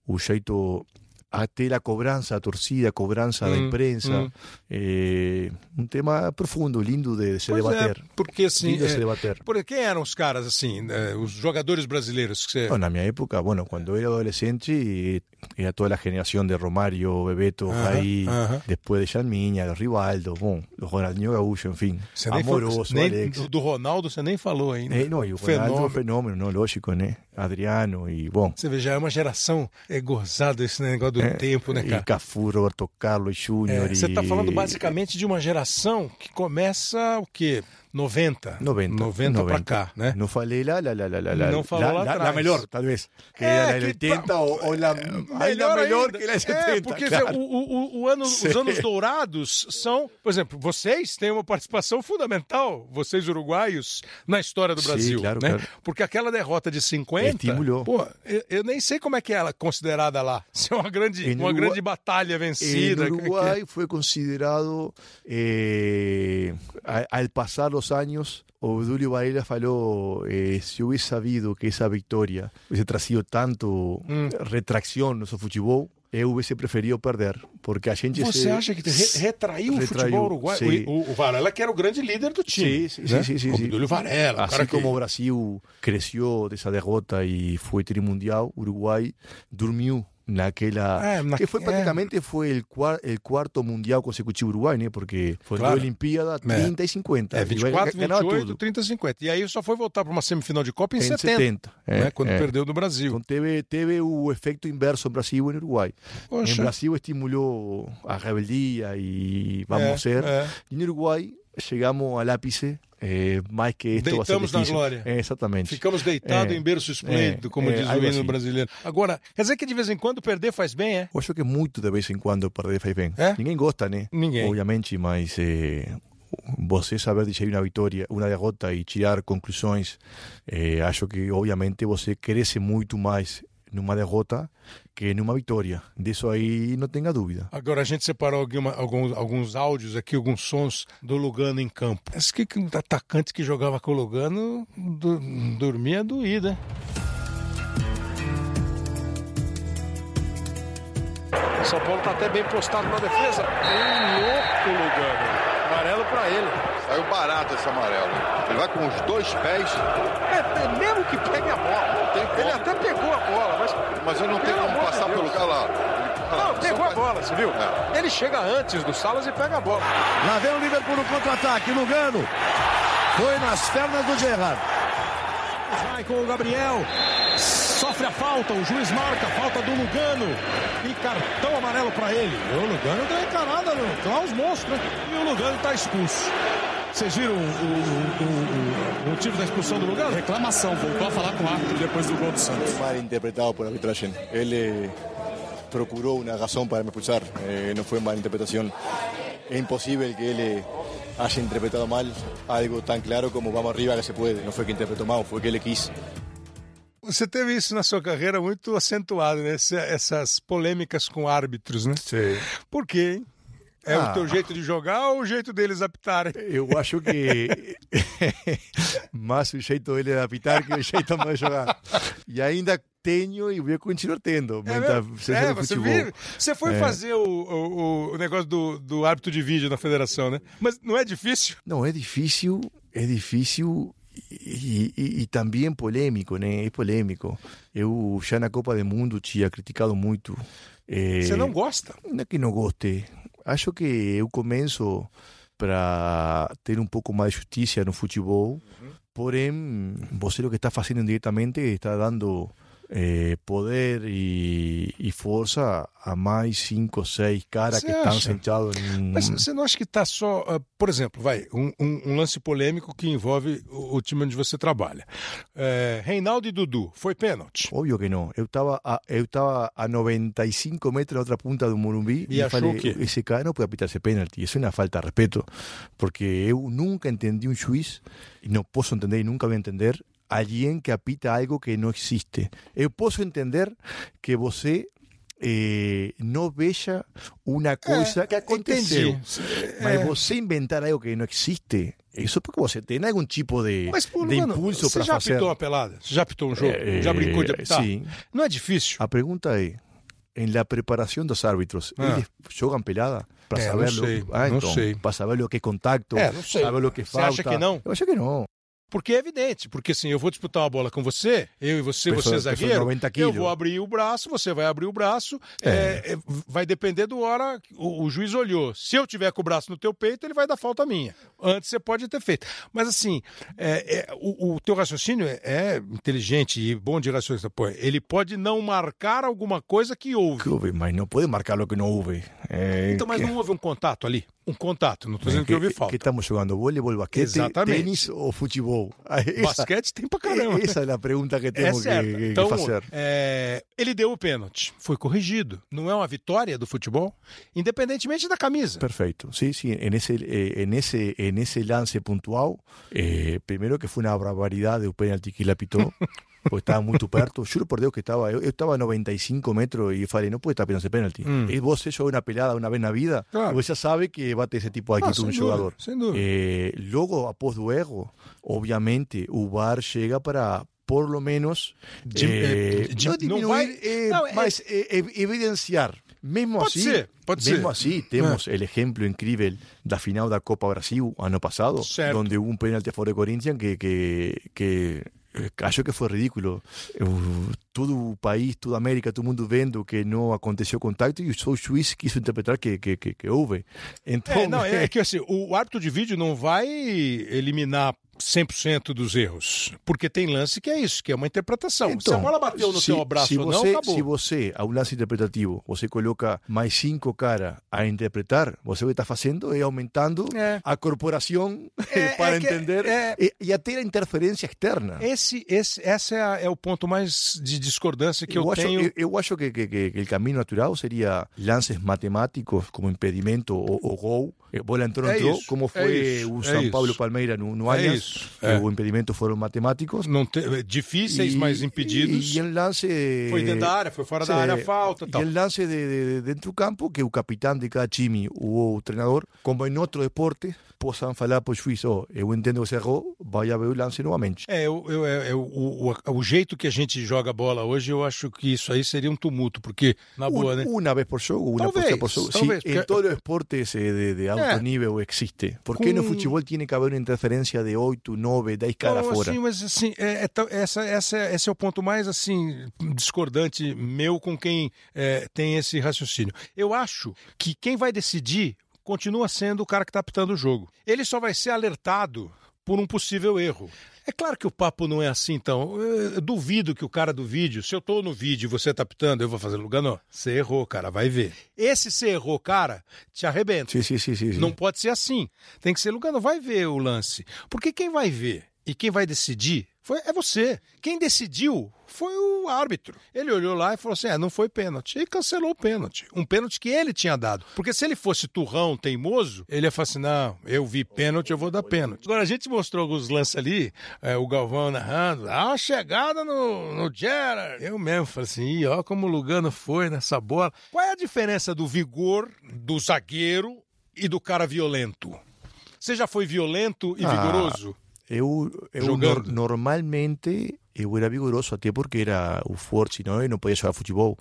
o jeito até a cobrança, a torcida, a cobrança da Hum, imprensa. hum. É um tema profundo, lindo de se Pois é, debater. porque assim. lindo de é, se debater. por, quem eram os caras, assim, né, os jogadores brasileiros que você. Na minha época, bueno, quando eu era adolescente, era toda la generación de Romario, Bebeto, Ajá, ahí, ajá. después de Janminha, Rivaldo, bom, Ronaldinho Gaúcho, enfim. Você nem falou- Amoroso, nem- Alex. do, do Ronaldo você nem falou ainda. É, não, e o Ronaldo é Fenômeno. um fenômeno, não, lógico, né? Adriano e, bom, Você vê, já é uma geração é gozado esse negócio do tempo, né, e cara? Cafu, Roberto Carlos Júnior É, você está e- falando basicamente de uma geração que começa o quê? 90. 90. 90 pra cá, né? Não falei lá, lá, lá, lá, lá, lá, Não falou lá la, atrás. la melhor, talvez. Que É, que 80 pa- ou, ou la, ainda melhor que a 70. É, porque claro. o, o, o ano, os Sim. anos dourados são, por exemplo, vocês têm uma participação fundamental, vocês uruguaios, na história do Sim, Brasil. claro, né? claro. Porque aquela derrota de 50. Estimulou. Pô, eu, eu nem sei como é que ela é considerada lá. Se é uma grande, Em uma Uruguai- grande batalha vencida. En que- que- Uruguay fue considerado, eh, a- al pasar los años, Obdulio Varela falou, eh, si hubiese sabido que esa victoria hubiese traído tanto Mm. retracción no futebol, eu hubiese preferido perder, porque a gente Você se- acha que re- retraiu, o futebol uruguaio? sim. O, o Varela que era o grande líder do time. Sí, sí, né? sí, sí, sí, sí. Obdúlio Varela, o Así cara que- como Brasil creció de esa derrota y fue trimundial, Uruguay durmió naquela É, na- que fue é. prácticamente fue el, cuar- el cuarto mundial consecutivo Uruguay, né? Porque foi Claro. Olimpíada 30 e 50. É, Uruguai 24, ganhava 28, tudo. 30, 50. E aí só foi voltar para uma semifinal de Copa em, Em 70, 70, é, né? quando é. perdeu no Brasil. Então teve, teve o efeito inverso em Brasil e no Uruguai. Poxa. Em Brasil estimulou a rebeldia e vamos É, ser. é. E no Uruguai chegamos al ápice, eh, va a ser Deitamos na glória. É, exatamente. Ficamos deitados É, em berço esplêndido, é, como é, diz o hino assim. brasileiro. Agora, quer dizer que de vez em quando perder faz bem, é? Eu acho que muito de vez em quando perder faz bem. É? Ninguém gosta, né? Ninguém. Obviamente, mas eh, você saber digerir uma vitória, uma derrota e tirar conclusões, eh, acho que obviamente você cresce muito mais numa derrota que numa vitória. Disso aí não tenha dúvida. Agora a gente separou alguma- alguns, alguns áudios aqui, alguns sons do Lugano em campo. Esse que, que um atacante que jogava com o Lugano du- dormia doída. São Paulo tá até bem postado na defesa. Um louco Lugano. Amarelo para ele. Saiu barato esse amarelo. Ele vai com os dois pés, É, é mesmo que pegue a bola. Ele até pegou a bola, mas ele não tem Pelo como passar Deus. pelo cara lá. Ele- Não, pegou a bola, você viu? É. Ele chega antes do Salas e pega a bola. Lá vem o Liverpool no contra-ataque. Lugano. Foi nas pernas do Gerrard. Vai com o Gabriel. Sofre a falta. O juiz marca a falta do Lugano. E cartão amarelo para ele. O Lugano deu encarada no Klaus Monstro. né? E o Lugano está expulso. Vocês viram o, o- o- o motivo da expulsão do Lugano? Reclamação, voltou a falar com o árbitro depois do gol do Santos. mal interpretado por arbitraje. Él eh, procuró una razón para me expulsar, eh, no fue mala interpretación. Es imposible que él eh, haya interpretado mal algo tan claro como vamos arriba que se puede. No fue que interpretó mal, fue que él quis. Você teve isso na sua carreira muito acentuado, né? Essa- essas polêmicas com árbitros, né? Sim. Por quê, hein? É Ah. o teu jeito de jogar ou o jeito deles apitarem? Eu acho que mais o jeito dele de apitar que o jeito de jogar. E ainda tenho e vou continuar tendo. É, seja É, você, vive, você foi É. fazer o, o, o negócio do, do árbitro de vídeo na federação, né? Mas não é difícil? Não, é difícil, é difícil e, e, e também polêmico, né? É polêmico. Eu já na Copa do Mundo tinha criticado muito. eh, Você não gosta? Não é que não goste. Acho que eu começo para ter um pouco mais de justiça no futebol. Porém, você o que está fazendo indiretamente está dando eh, poder e, e força a mais cinco, seis caras que estão sentados em... Mas você não acha que está só. ah, por exemplo, vai, um, um- um lance polêmico que envolve o, o time onde você trabalha. É, Reinaldo e Dudu, foi pênalti. Óbvio que não. Eu estava a, eu tava a 95 metros na outra ponta do Morumbi E achou falei, o quê? esse cara não pode apitar esse pênalti. Isso é uma falta de respeito, porque eu nunca entendi um juiz, e não posso entender e nunca vou entender, alguém que apita algo que não existe. Eu posso entender que você eh, não veja uma coisa que aconteceu. Entendi. Mas É. você inventar algo que não existe, isso porque você tem algum tipo de, Mas, pô, de mano, impulso você para já fazer. apitou uma pelada? Você já apitou um jogo? É, já brincou de apitar? sim. Não é difícil? A pergunta é: em la preparação dos árbitros, Ah. eles jogam pelada? Para É, saber, não sei, lo, ah, então, para saber o que é contacto, É, saber o que Você falta. acha que não? Eu acho que não. Porque é evidente, porque assim, eu vou disputar uma bola com você, eu e você, Pessoa- você é zagueiro, 90 eu vou abrir o braço, você vai abrir o braço, é, é, vai depender do hora que o, o juiz olhou. Se eu tiver com o braço no teu peito, ele vai dar falta minha. Antes você pode ter feito. Mas assim, é, é, o, o teu raciocínio é, é inteligente e bom de raciocínio. Pô, ele pode não marcar alguma coisa que houve. Que houve, mas não pode marcar lo que não houve. É, Então, mas que- não houve um contato ali? Um contato, não estou dizendo que que, houve que falta. estamos jogando? Voleibol, basquete, Exatamente. tênis ou futebol? Essa, Basquete tem pra caramba. essa é a pergunta que É temos que, certo. que Então, fazer. é, ele deu o pênalti, foi corrigido. Não é uma vitória do futebol, independentemente da camisa. Perfecto, sí, sí, en ese, eh, en ese, en ese lance puntual, eh, primero que fue una barbaridad de un penalti que le apitó, porque estaba muy perto, juro por Dios que estaba, yo estaba a 95 metros y falei, no puede estar pidiendo ese penalti. Mm. Y vos eso una pelada una vez na vida, Claro. ya sabe que bate esse tipo de Ah, actitud sem un dúvida, jogador. sem dúvida. Eh, luego, após do erro, obviamente, o VAR chega para por lo menos eh, eh, di- no vai- eh, é- eh, ev- evidenciar. Mesmo Pode assim, ser, pode ser. mesmo assim, temos o exemplo incrível da final da Copa Brasil ano passado, Certo. onde houve um pênalti a favor do Corinthians que, que, que eh, acho que foi ridículo. Eu, todo o país, toda a América, todo mundo vendo que não aconteceu contato e o juiz quis interpretar que, que, que, que houve. Então, É, não, é que assim, o árbitro de vídeo não vai eliminar 100% dos erros, porque tem lance que é isso, que é uma interpretação. se a bola bateu no se, teu abraço se ou você, não, acabou. Se você, a um lance interpretativo, você coloca mais cinco caras a interpretar, você o que está fazendo é aumentando É. a corporação É, para é que- entender é- e, e até a interferência externa. Esse, esse, essa é, é o ponto mais de discordância que eu, acho, tenho. eu, eu acho que, que, que, o caminho natural seria lances matemáticos como impedimento ou, ou gol. Eh, Bola entrou, É entrou, isso, como é foi isso, o é São isso. Paulo e Palmeiras no, no É Allianz, é. os impedimentos foram matemáticos. Não te- difíceis, mas impedidos. E, e o lance. Foi dentro da área, foi fora da área, falta, E tal. o lance de, de, de dentro do campo, que o capitão de cada time ou o treinador, como em outro deporte, possam falar para o juiz: oh, eu entendo que você errou, vai ver o lance novamente. É, eu, eu- é, é o, o, o jeito que a gente joga bola hoje, eu acho que isso aí seria um tumulto, porque, na boa, né? Una vez por jogo, una Talvez, por jogo. talvez, en porque- todos los deportes eh, de, de alto É. nível existe. ¿Por no Com- fútbol tiene que haber una interferencia de 8, 9, 10 caras fora? assim, mas assim, é, é essa, essa, esse é o ponto mais assim discordante meu com quem é, tem esse raciocínio. Eu acho que quem vai decidir continua sendo o cara que está apitando o jogo. Ele só vai ser alertado por um possível erro. É claro que o papo não é assim, então. Eu duvido que o cara do vídeo, se eu tô no vídeo e você tá apitando, eu vou fazer lugar, não. Você errou, cara, vai ver. Esse você errou, cara, te arrebenta. Sí, sí, sí, sí. sí. Não pode ser assim. Tem que ser Lugano, vai ver o lance. Porque quem vai ver e quem vai decidir foi, é você. Quem decidiu foi o árbitro. Ele olhou lá e falou assim: é, não foi pênalti. E cancelou o pênalti. Um pênalti que ele tinha dado. Porque se ele fosse turrão, teimoso, ele ia falar assim: não, eu vi pênalti, eu vou dar pênalti. Agora, a gente mostrou alguns lances ali, é, o Galvão narrando, uma chegada no, no Gerard. Eu mesmo falei assim: Ih, ó como o Lugano foi nessa bola. Qual é a diferença do vigor do zagueiro e do cara violento? Você já foi violento e Ah, vigoroso? Eu, eu nor- normalmente eu era vigoroso até porque era o forte, não? Eu não podia jogar futebol.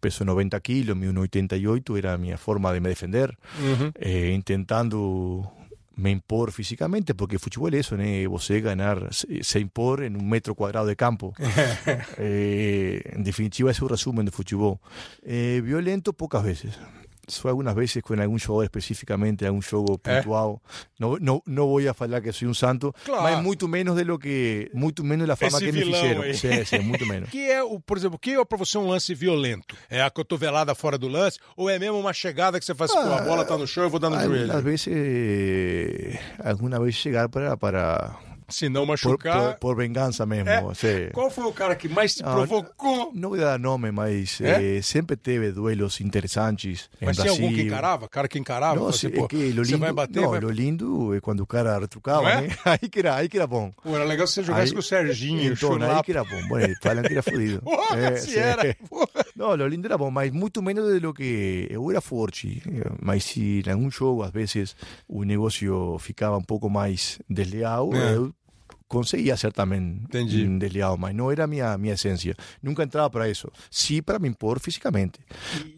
Peso 90 quilos, mi 1,88 era a minha forma de me defender. Eh, intentando me impor físicamente, porque futebol é isso, né? Você ganhar, se, impor em um metro quadrado de campo. Eh, en definitiva, ese es un resumen de fútbol. Eh, violento pocas veces. Fue algunas veces con algún jugador específicamente, algún juego puntual. No, no, no voy a falar que soy un santo, Claro. mas muito menos de lo que, muito menos da fama Esse que me fizeram. aí. Sim, sim, muito menos. Que é, o, por exemplo, que é pra você um lance violento? É a cotovelada fora do lance? Ou é mesmo uma chegada que você faz, pô, a bola tá no chão, eu vou dar no Algunas joelho? veces, eh, alguna vez llegar para, para Se não por, machucar. por, por venganza mesmo. É? Qual foi o cara que mais te Ah, provocou? Não vou dar nome, mas É? eh, sempre teve duelos interessantes Mas tinha algum que encarava? Cara que encarava? Não, assim, é que lo você vai bater? não, vai... lo lindo é quando o cara retrucava, Não é? né? Aí que era, aí que era bom. Pô, era legal se você jogasse Aí- com o Serginho, o Então, aí Chulapa. que era bom. Bueno, falam que era fodido. Porra, É, se era. Porra. Não, lo lindo era bom, mas muito menos de lo que eu era forte. Mas se em algum jogo, às vezes, o negócio ficava um pouco mais desleal, É. eu conseguia ser também Entendi. hum, desleal, mas não era a minha, minha essência. Nunca entrava para isso. Sim para me impor fisicamente.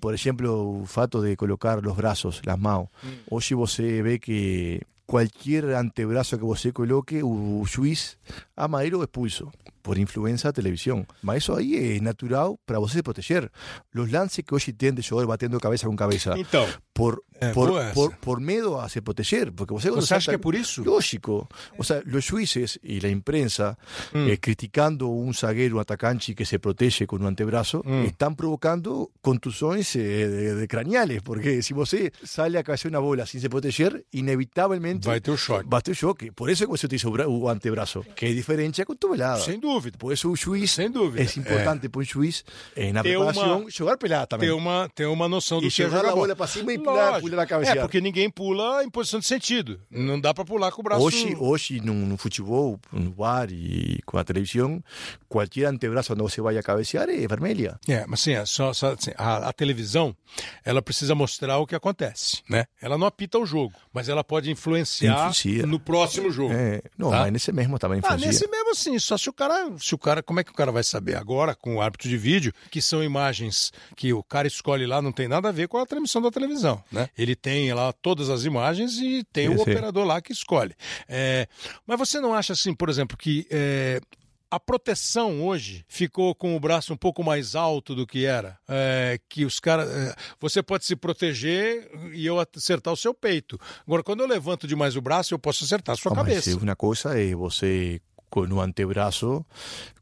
Por exemplo, o fato de colocar os braços, as mãos. Hoje você vê que qualquer antebraço que você coloque, o juiz amarelo expulso por influência da televisão. Mas isso aí é natural para você se proteger. Os lances que hoje tem de jogador batendo cabeça com cabeça. Então, por, É, por, essa. por, por medo a se proteger. Porque você, Você acha que é por isso? Lógico. O sea, los jueces y la imprensa, Mm. eh, criticando un zaguero, un atacante que se protege con un antebrazo, Mm. están provocando contusiones eh, de, de craneales. Porque si você sale a cabecear una bola sin se proteger, inevitavelmente vai ter o choque. vai ter choque. Por eso é que você utiliza o, o antebraço, que é diferente a cotovelada. Sem dúvida. Por eso o juiz Sem dúvida. é importante para o juiz, eh, na Ter preparação, uma- jogar pelada também. Ter uma, ter uma noção do E que é jogar a bola pra cima e pular- Lógico. pular a cabecear. É, porque ninguém pula em posição de sentido. Não dá pra pular com o braço... Hoje, hoje no, no futebol, no bar e com a televisão, qualquer antebraço quando você vai a cabecear é vermelha. É, mas assim, é só, só assim, a, a televisão, ela precisa mostrar o que acontece, né? Ela não apita o jogo, mas ela pode influenciar Influencia. no próximo jogo. É, não, Tá. mas nesse mesmo também Ah, influencia. nesse mesmo sim, só se o cara, se o cara, como é que o cara vai saber agora com o árbitro de vídeo, que são imagens que o cara escolhe lá, não tem nada a ver com a transmissão da televisão, né? Ele tem lá todas as imagens e tem o operador lá que escolhe. É, mas você não acha assim, por exemplo, que é, a proteção hoje ficou com o braço um pouco mais alto do que era. É, que os caras. é, você pode se proteger e eu acertar o seu peito. Agora, quando eu levanto demais o braço, eu posso acertar a sua Ah, mas cabeça. uma coisa é você com o antebraço,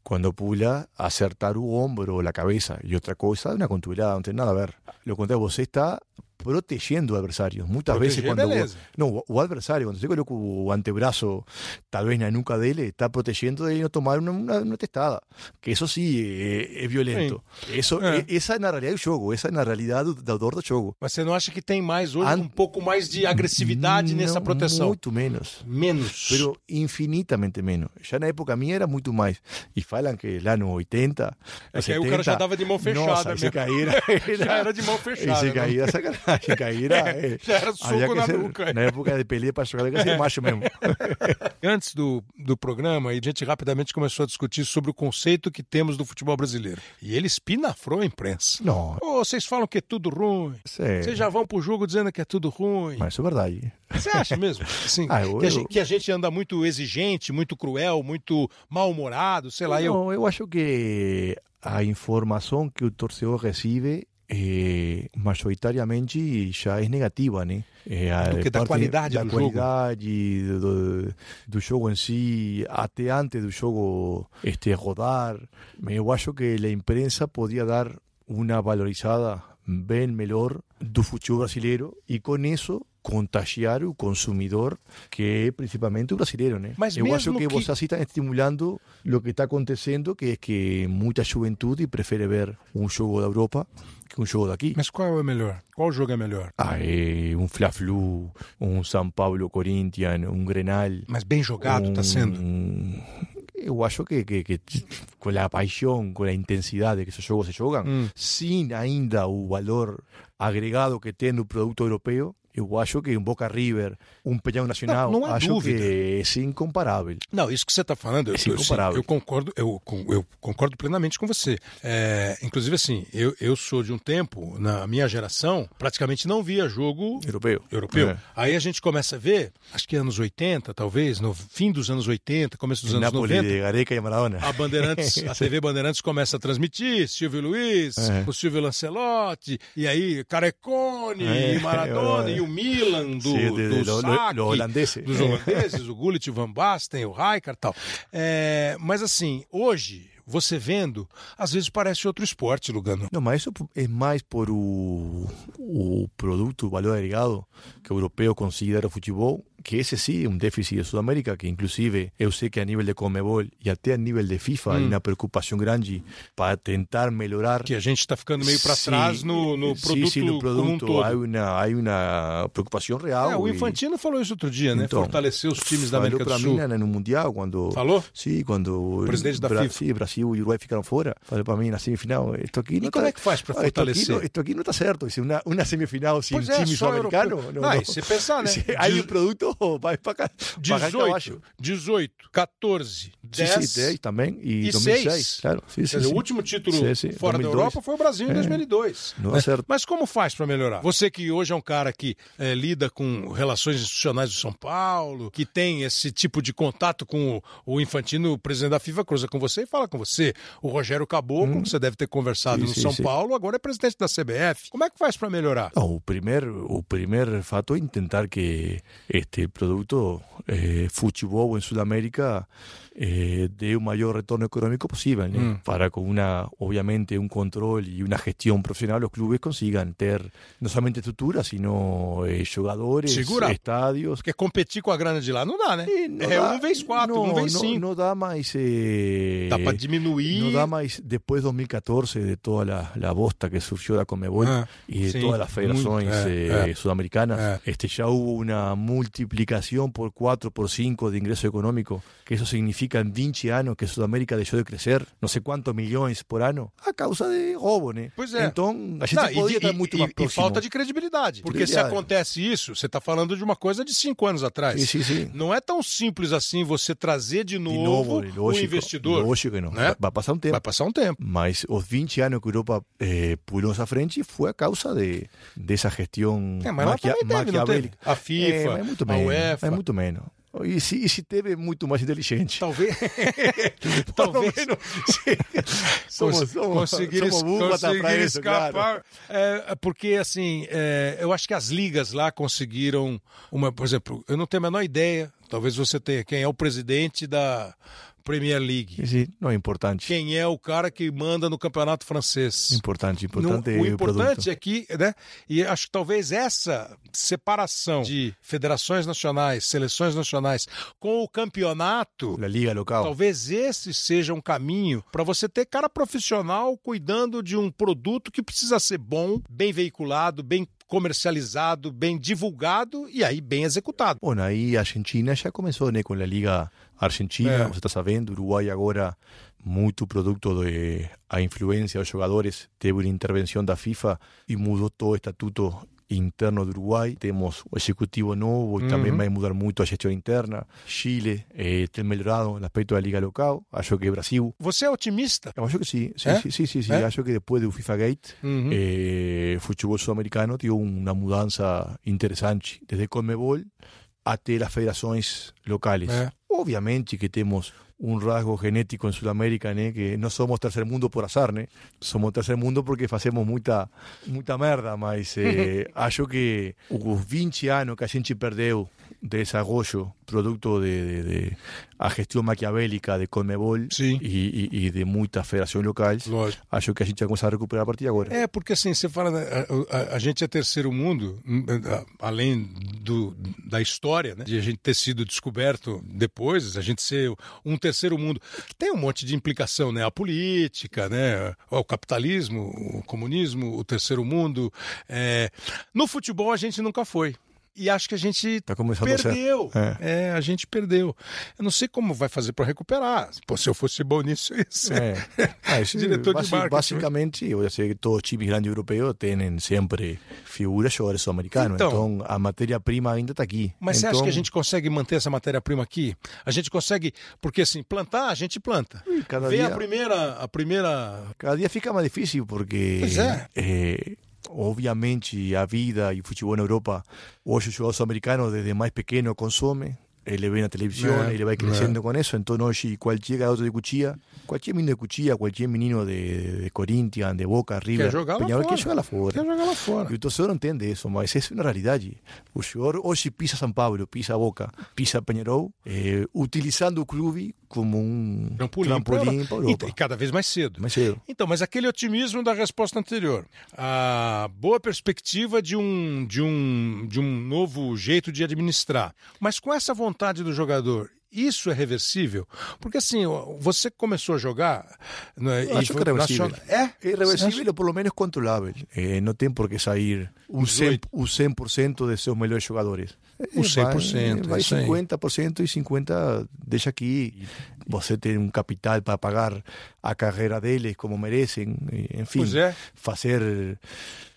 quando pula, acertar o ombro ou a cabeça. E outra coisa, uma contubelada, não tem nada a ver. Lo contrário, você está protegendo o adversário. Muitas Proteger, vezes quando beleza. o, não, o adversário, quando você coloca o antebraço talvez na nuca dele, está protegendo de não tomar uma, uma, uma testada. Que isso sim é, é violento. Isso, É. é- essa é na realidade do jogo, essa é na realidade do dor do jogo. Mas você não acha que tem mais hoje An- um pouco mais de agressividade nessa Não, proteção? Muito menos. Menos. Pero infinitamente menos. Já na época minha era muito mais. E falam que lá no 80. É que aí o cara já dava de mão fechada Nossa, mesmo. se cair era, Já era de mão fechada, E se né? cair, sacanagem. Cair era, é, Já era soco que na nuca. Na época de pelea para jogar, que ser macho mesmo. Antes do, do programa, a gente rapidamente começou a discutir sobre o conceito que temos do futebol brasileiro. E ele espinafrou a imprensa. Não. Ô, vocês falam que é tudo ruim. Vocês já vão pro jogo dizendo que é tudo ruim. Mas isso é verdade. Você acha mesmo? Assim, Ah, eu- que, a eu- gente, que a gente anda muito exigente, muito cruel, muito mal-humorado, sei lá, eu. Não, eu acho que a informação que o torcedor recebe eh, majoritariamente já é negativa, né? Eh, a Do que da qualidade da do jogo. qualidade do, do jogo em si, até antes do jogo este, rodar. Eu acho que a imprensa podia dar uma valorizada bem melhor do futebol brasileiro e com isso contagiar o consumidor que é principalmente o brasileiro, né? Mas eu acho que, que- você está estimulando o que está acontecendo, que é que muita juventude prefere ver um jogo da Europa que um jogo daqui. Mas qual é melhor? Qual jogo é melhor? Ah, é um Fla-Flu, um São Paulo Corinthians, um Grenal. Mas bem jogado um- está sendo. Eu acho que, que, que com a paixão, com a intensidade que esses jogos se jogam, Hum. sem ainda o valor agregado que tem no produto europeu, eu acho que um Boca River, um Peñão Nacional, Não- não acho dúvida. que é incomparável. Não, isso que você está falando, eu, É eu, incomparável. eu concordo, eu, eu concordo plenamente com você. É, inclusive, assim, eu, eu sou de um tempo, na minha geração, praticamente não via jogo Europeu. europeu. É. Aí a gente começa a ver, acho que anos 80, talvez, no fim dos anos 80, começo dos Em anos Napoli 90. de Gareca e Maradona. A Bandeirantes, a TV Bandeirantes começa a transmitir Silvio Luiz, É. o Silvio Lancelotti, e aí Carecone, É, e Maradona, é. e o Milan do, Sim, de- do lo- Saque, lo holandese. dos holandeses, o Gullit, o Van Basten, o Rijkaard e tal. É, mas assim, hoje, você vendo, às vezes parece outro esporte, Lugano. Não, mas isso é mais por o, o produto, o valor agregado que o europeu considera o futebol, que esse sim é um déficit de Sudamérica, que inclusive eu sei que a nível de Comebol e até a nível de FIFA há Hum. uma preocupação grande para tentar melhorar. Que a gente está ficando meio para trás no, no sim, produto, sim, no como um produto há uma, há uma preocupação real. É, o e- Infantino falou isso outro dia, né? Então, Fortalecer os times da falou América do para Sul. mim né, no Mundial, quando... Falou? Sim, quando... O presidente da Bra- FIFA. Sim, Brasil e Uruguai ficaram fora. Falou para mim na semifinal, isto aqui E não como tá- é que faz para Ah, aqui fortalecer? não- Isto aqui não está certo. Uma, uma semifinal sem Pois é, time sul-americano... Não, e se pensar, né? Aí o produto vai para cá. 18, 18, 14, 10. Sim, sim, 10 também. E, E 2006. seis. Claro, sim, Quer sim, dizer, o último título fora 2002. da Europa foi o Brasil em É. 2002. Não é certo. Mas como faz para melhorar? Você que hoje é um cara que eh, lida com relações institucionais do São Paulo, que tem esse tipo de contato com o, o Infantino, o presidente da FIFA, cruza com você e fala com você. O Rogério Caboclo, que você deve ter conversado Hum. Sim, no sim, São sim. Paulo, agora é presidente da CBF. Como é que faz para melhorar? No, o primer, o primer fato é intentar que este produto eh, futebol en Sudamérica eh, dé un mayor retorno económico posible, ¿no? Mm. para con una, obviamente, un control y una gestión profesional los clubes consigan ter no solamente estructura, sino eh, jugadores, Segura. estadios. Porque competir com a grana de lá não dá, né? Não é dá- um vez quatro, no, um vez no- cinco. No da más. eh, Dá para diminuir. No da más después de 2014, de toda la, la bosta que surgió la Comebol Ah, y de sí, todas las federaciones muy- eh, eh, eh. sudamericanas, Eh. este ya hubo una multiplicación por 4, por 5 de ingreso económico, que eso significa en 20 años que Sudamérica dejó de crecer no sé cuántos millones por año a causa de robo, né? Pois é. Então, a gente Não, e podia de- estar e- muito e- mais e próximo. falta de credibilidade. Porque se acontece isso, você está falando de uma coisa de cinco anos atrás. Sim, sim, sim. Não é tão simples assim você trazer de De novo, novo, o lógico, investidor. lógico que não. né? Vai passar um tempo. Vai passar um tempo. Mas os 20 anos que a Europa eh, pulou essa frente foi a causa de, dessa gestão É, mas maquia- teve, não maquiavélica. A FIFA, É, é muito a menos. UEFA. É muito menos. E se, e se teve muito mais inteligente. Talvez. Talvez. somos, somos, conseguir, somos burros conseguir isso, escapar. claro. É, porque, assim, é, eu acho que as ligas lá conseguiram uma. Por exemplo, eu não tenho a menor ideia, talvez você tenha, quem é o presidente da Premier League. Não é importante. Quem é o cara que manda no campeonato francês? Importante, No- importante o é o importante produto. é que, né? E acho que talvez essa separação de federações nacionais, seleções nacionais com o campeonato, A liga local. talvez esse seja um caminho para você ter cara profissional cuidando de um produto que precisa ser bom, bem veiculado, bem comercializado, bem divulgado e aí bem executado. Bueno, aí a Argentina já começou né, com a Liga Argentina, É. você está sabendo, Uruguai agora, muito produto da influência dos jogadores, teve uma intervenção da FIFA e mudou todo o estatuto interno do Uruguai. Temos o executivo novo e também Uhum. vai mudar muito a gestão interna. Chile eh, tem melhorado no aspecto da Liga local. Acho que Brasil Você é otimista? Eu acho que sim, sim, É? sim, sim, sim, sim. É? Acho que depois do FIFA Gate, Uhum. eh, futebol sul-americano teve uma mudança interessante, desde Conmebol até as federações locais. É. Obviamente que temos um rasgo genético em Sudamérica, né, que não somos terceiro mundo por azar, né? Somos terceiro mundo porque fazemos muita muita merda, mas eh, acho que os 20 anos que a gente perdeu de desarrollo producto de, de- de a gestão maquiavélica de Conmebol Sim. e, e, e de muitas federações locais, Lógico. acho que a gente vai começar a recuperar a partir de agora. É, porque assim, você fala, né, a, a- a gente é terceiro mundo, hum, a- além do, da história, né, de a gente ter sido descoberto depois, a gente ser um terceiro mundo, que tem um monte de implicação, né, a política, né, o capitalismo, o comunismo, o terceiro mundo. é. No futebol a gente nunca foi. E acho que a gente Tá começando a perdeu. É. É. a gente perdeu. Eu não sei como vai fazer para recuperar. Pô, se eu fosse bom nisso, eu ia ser É. Ah, isso, diretor de marketing. basicamente, eu sei que todos os times grandes europeus têm sempre figuras jogadores sul-americanos. Então. Então, a matéria-prima ainda está aqui. Mas você então, acha que a gente consegue manter essa matéria-prima aqui? A gente consegue, porque assim, plantar, a gente planta. cada Vem a dia- primeira, a primeira. Cada dia fica mais difícil porque, Pois é. eh, obviamente, a vida e o futebol na Europa, hoje o jogador sul-americano desde mais pequeno consome, ele vê na televisão, É, ele vai crescendo com isso, então hoje qualquer garoto de Cuchilla, qualquer menino de Cuchilla, qualquer menino de, de Corinthians, de Boca, River, Quer jogar Peñarol, quer jogar lá fora. Quer jogar lá fora. E o torcedor não entende isso, mas isso é uma realidade. O jogador hoje pisa São Paulo, pisa Boca, pisa Penharol, eh, utilizando o clube como um Trampolim, trampolim para Europa. E, e cada vez mais cedo. Mais cedo. Então, mas aquele otimismo da resposta anterior, a boa perspectiva de um, de um, de um novo jeito de administrar, mas com essa vontade do jogador, isso é reversível? Porque assim, você começou a jogar. né, Eu acho que é reversível. É? É reversível ou pelo menos controlável. Eh, não tem por que sair o 100%, o 100 de seus melhores jogadores. Eh, O 100%, Vai, vai isso aí. 50% e 50% deixa aqui. Você tem um capital para pagar a carreira deles como merecem. e, Enfim, Pois é. fazer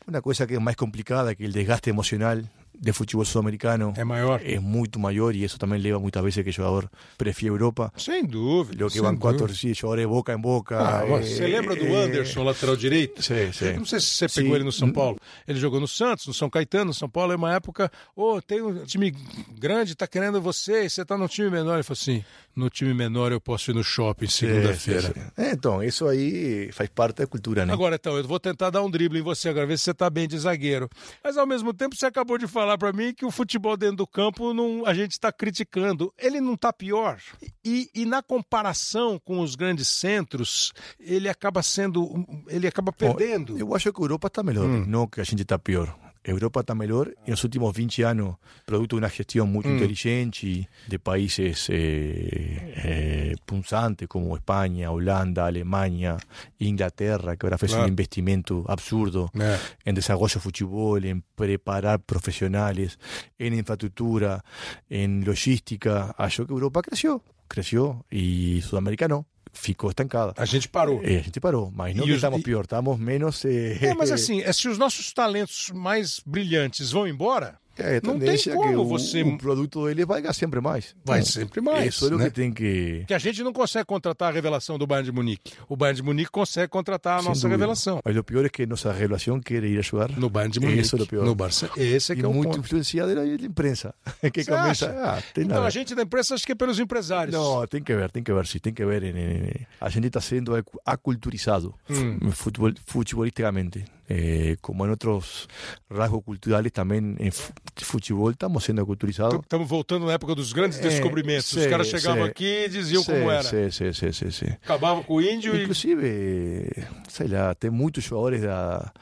uma coisa que é mais complicada que o desgaste emocional de futebol sul-americano é maior. É muito maior e isso também leva muitas vezes que o jogador prefere a Europa. Sem dúvida. Lo que van quatro torcidas, jogadores boca em boca. Ah, você lembra do Anderson, lateral direito? Sim, sim. Não sei se você pegou Sim. ele no São Paulo. Ele jogou no Santos, no São Caetano, no São Paulo. É uma época, ô, tem um time grande, tá querendo você, você tá no time menor. Ele falou assim: no time menor eu posso ir no shopping segunda-feira. É, então, isso aí faz parte da cultura, né? Agora, então, eu vou tentar dar um drible em você agora, ver se você tá bem de zagueiro. Mas, ao mesmo tempo, você acabou de falar para mim que o futebol dentro do campo não, a gente está criticando. Ele não tá pior. E, e, na comparação com os grandes centros, ele acaba sendo. Ele acaba perdendo. Eu acho que a Europa está melhor, hum. não que a gente está pior. A Europa está melhor e nos últimos 20 anos, produto de uma gestão muito hum. inteligente de países eh, eh, punzantes como Espanha, Holanda, Alemanha, Inglaterra, que ahora fez claro. un investimento absurdo é. en desarrollo de fútbol, en preparar profesionales, en infraestructura, en logística. Achou que Europa cresceu, cresceu e Sudamérica não. Ficou estancada. A gente parou. É, a gente parou, mas não os- estamos e- pior, estamos menos. eh, É, mas assim, é, se os nossos talentos mais brilhantes vão embora, É, a não tem é como o, você. o produto dele vai ganhar sempre mais. Vai Então, sempre mais, Isso é o né? que tem que. Que a gente não consegue contratar a revelação do Bayern de Munique. O Bayern de Munique consegue contratar a Sem nossa dúvida. revelação. Mas o pior é que nossa revelação quer ir a jogar No Bayern de Munique. Isso é o pior. No Barça. Esse é que e é o muito ponto. influenciada da imprensa. Que Você começa. Ah, tem Então nada. a gente da imprensa acha que é pelos empresários. Não, tem que ver, tem que ver, sim, tem que ver. em- em- a gente está sendo acu- aculturizado Hum. futebol, futbolísticamente. Eh, como en otros rasgos culturales, también en fu- futebol estamos sendo aculturizados. Estamos voltando na época dos grandes É, descobrimentos. Os sim, caras chegavam sim. aqui e diziam como era. sí, sí, sí. Acabavam com o índio e. Inclusive, sei lá, tem muitos jogadores da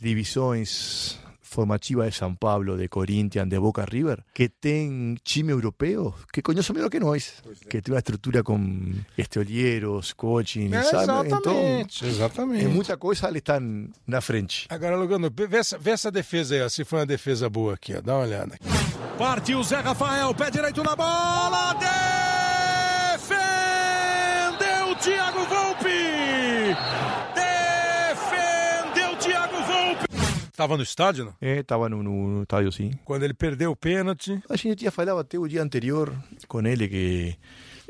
divisões formativas de São Paulo, de Corinthians, de Boca River, que tem time europeu que conhecem melhor que nós, que tem uma estrutura com este olheiros, coaching, É, sabe? exatamente, Então, exatamente. em muita coisa eles estão na frente. Agora, Lugano, vê essa, vê essa defesa aí, ó, se foi uma defesa boa aqui, ó. Dá uma olhada. Partiu Zé Rafael, pé direito na bola, defendeu Volpe! Tava no estádio, não? É, estava no, no, no estádio, sim. Quando ele perdeu o pênalti. A gente tinha falado até o dia anterior com ele que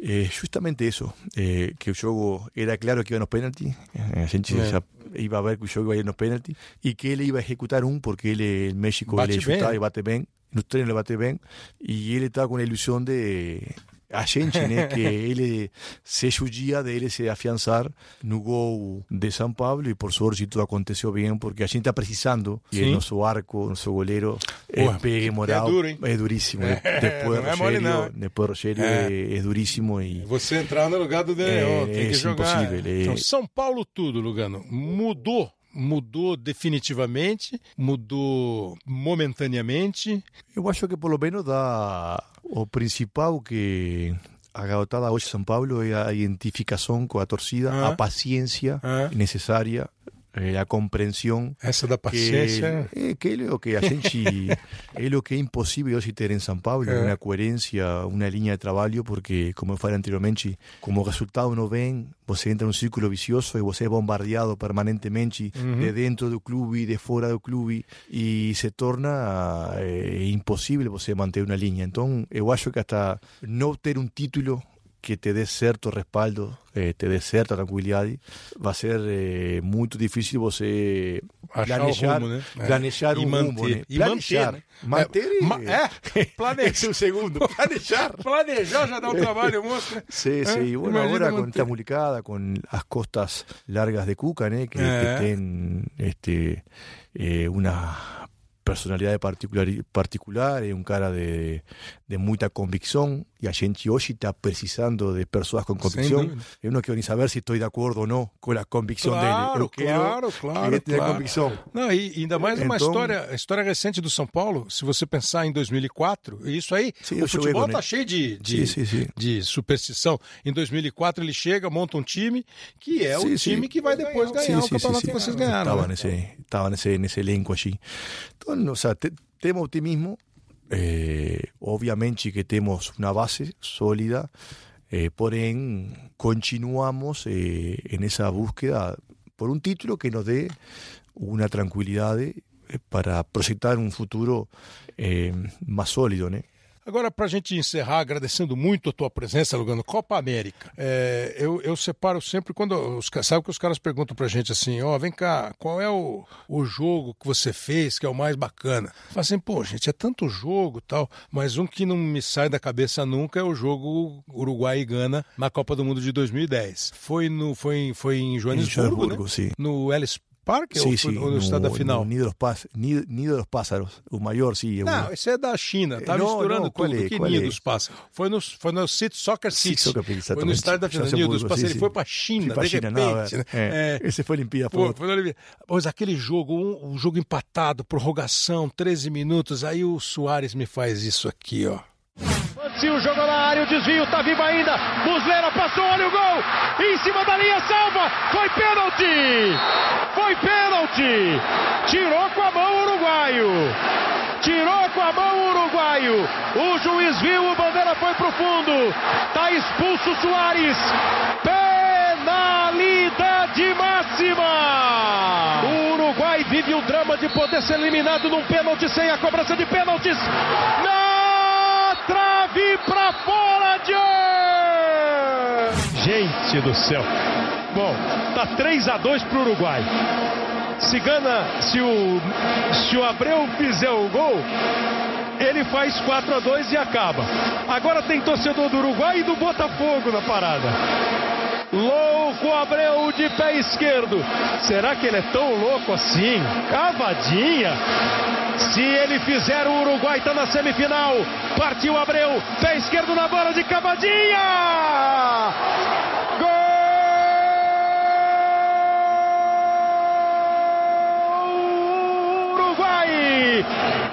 eh, justamente isso, eh, que o jogo era claro que ia nos pênaltis, eh, a gente É. já ia ver que o jogo ia nos pênaltis e que ele ia executar um porque ele, em México, Bate ele bem, chuta né? e bate bem, no treino ele bate bem e ele estava com a ilusão de a gente, né, que ele se judia de ele se afiançar no gol de São Paulo e por sorte tudo aconteceu bem porque a gente está precisando e Sim. o nosso arco, nosso goleiro é pegue moral, é duro, hein? é duríssimo. né? É, Depois não é mole, Rogério, não, depois Rogério É. é. é duríssimo e Você entrar no lugar do De É, tem é que jogar. impossível, é- Então, São Paulo tudo, Lugano. Mudou. Mudou definitivamente, mudou momentaneamente. eu acho que por lo menos dá o principal que a garotada hoje São Paulo é a identificação com a torcida, Ah. a paciência Ah. necessária, a compreensão Essa da paciência. Que, é, que é o que a gente é o que é impossível hoje ter em São Paulo, É. uma coerência, uma linha de trabalho, porque, como eu falei anteriormente, como o resultado não vem, você entra num círculo vicioso e você é bombardeado permanentemente Uhum. de dentro do clube, de fora do clube, e se torna eh, impossível você manter uma linha. Então, eu acho que hasta não ter um título que te dê certo respaldo, eh, te dê certa tranquilidade, vai ser eh, muito difícil você Achar planejar, o rumo, né? É. planejar E um manter. rumo, né? E planejar, manter, né? manter É, e... é, planejar. Esse é o segundo, planejar. Planejar já dá um trabalho monstro. né? Sí, É, sí, bueno, con manter. esta mulicada, con las costas largas de Cuca, ¿eh? que, Eh. que tienen este, eh, una personalidade particular, particular é um cara de, de muita convicção e a gente hoje está precisando de pessoas com convicção. Eu não quero nem saber se estou de acordo ou não com a convicção Claro, dele. Eu quero claro, claro, que claro. convicção. Não, e ainda mais uma Então- história, a história recente do São Paulo, se você pensar em 2004, isso aí, Sim, o futebol tá ele. cheio de, de, Sim, sim, sim. de superstição. Em 2004 ele chega, monta um time que é o time que vai depois ganhar o campeonato que vocês ganharam. Estava né? nesse, estava nesse, nesse elenco allí. O sea, te- optimismo. eh, obviamente que temos uma base sólida, eh, porém continuamos eh, en esa búsqueda por un título que nos dé una tranquilidad eh, para proyectar un futuro más sólido, ¿no? Agora, para a gente encerrar, agradecendo muito a tua presença, Lugano, Copa América. É, eu, eu separo sempre, quando os, sabe que os caras perguntam para a gente assim, ó, oh, vem cá, qual é o, o jogo que você fez que é o mais bacana? Fala assim, pô, gente, é tanto jogo tal, mas um que não me sai da cabeça nunca é o jogo Uruguai e Gana na Copa do Mundo de 2010. Foi, no, foi, foi em Joanesburgo, em Joanesburgo né? sim. no Ellis Parque ou sim, no, no estado da final? No Nido dos, Pás, Nido, Nido dos Pássaros, o maior, sim. Não, esse é da China, tá não, misturando não, tudo. é, que Nido é? dos Pássaros? Foi no, foi no City Soccer City. Soccer foi no estádio da final. Nido dos Pássaros, ele foi pra China, Fui pra de China, repente. não, é. Esse foi Olimpíada. Pô, foi Olimpíada. Mas aquele jogo, um, um jogo empatado, prorrogação, 13 minutos, aí o Soares me faz isso aqui, ó. Mancio jogou na área, o desvio tá vivo ainda. Muslera passou, olha o gol. Em cima da linha, salva. Foi pênalti. Foi pênalti. Tirou com a mão o uruguaio. Tirou com a mão o uruguaio. O juiz viu, o bandeira foi pro fundo. Tá expulso Soares. Penalidade máxima. O Uruguai vive o drama de poder ser eliminado num pênalti sem a cobrança de pênaltis. Na trave pra fora de Gente do céu. Bom, tá 3 a 2 pro Uruguai. Se Gana, se o se o Abreu fizer o gol, ele faz 4 a 2 e acaba. Agora tem torcedor do Uruguai e do Botafogo na parada. Louco Abreu de pé esquerdo. Será que ele é tão louco assim? Cavadinha. Se ele fizer, o Uruguai está na semifinal. Partiu Abreu, pé esquerdo na bola de Cavadinha. Gol! Uruguai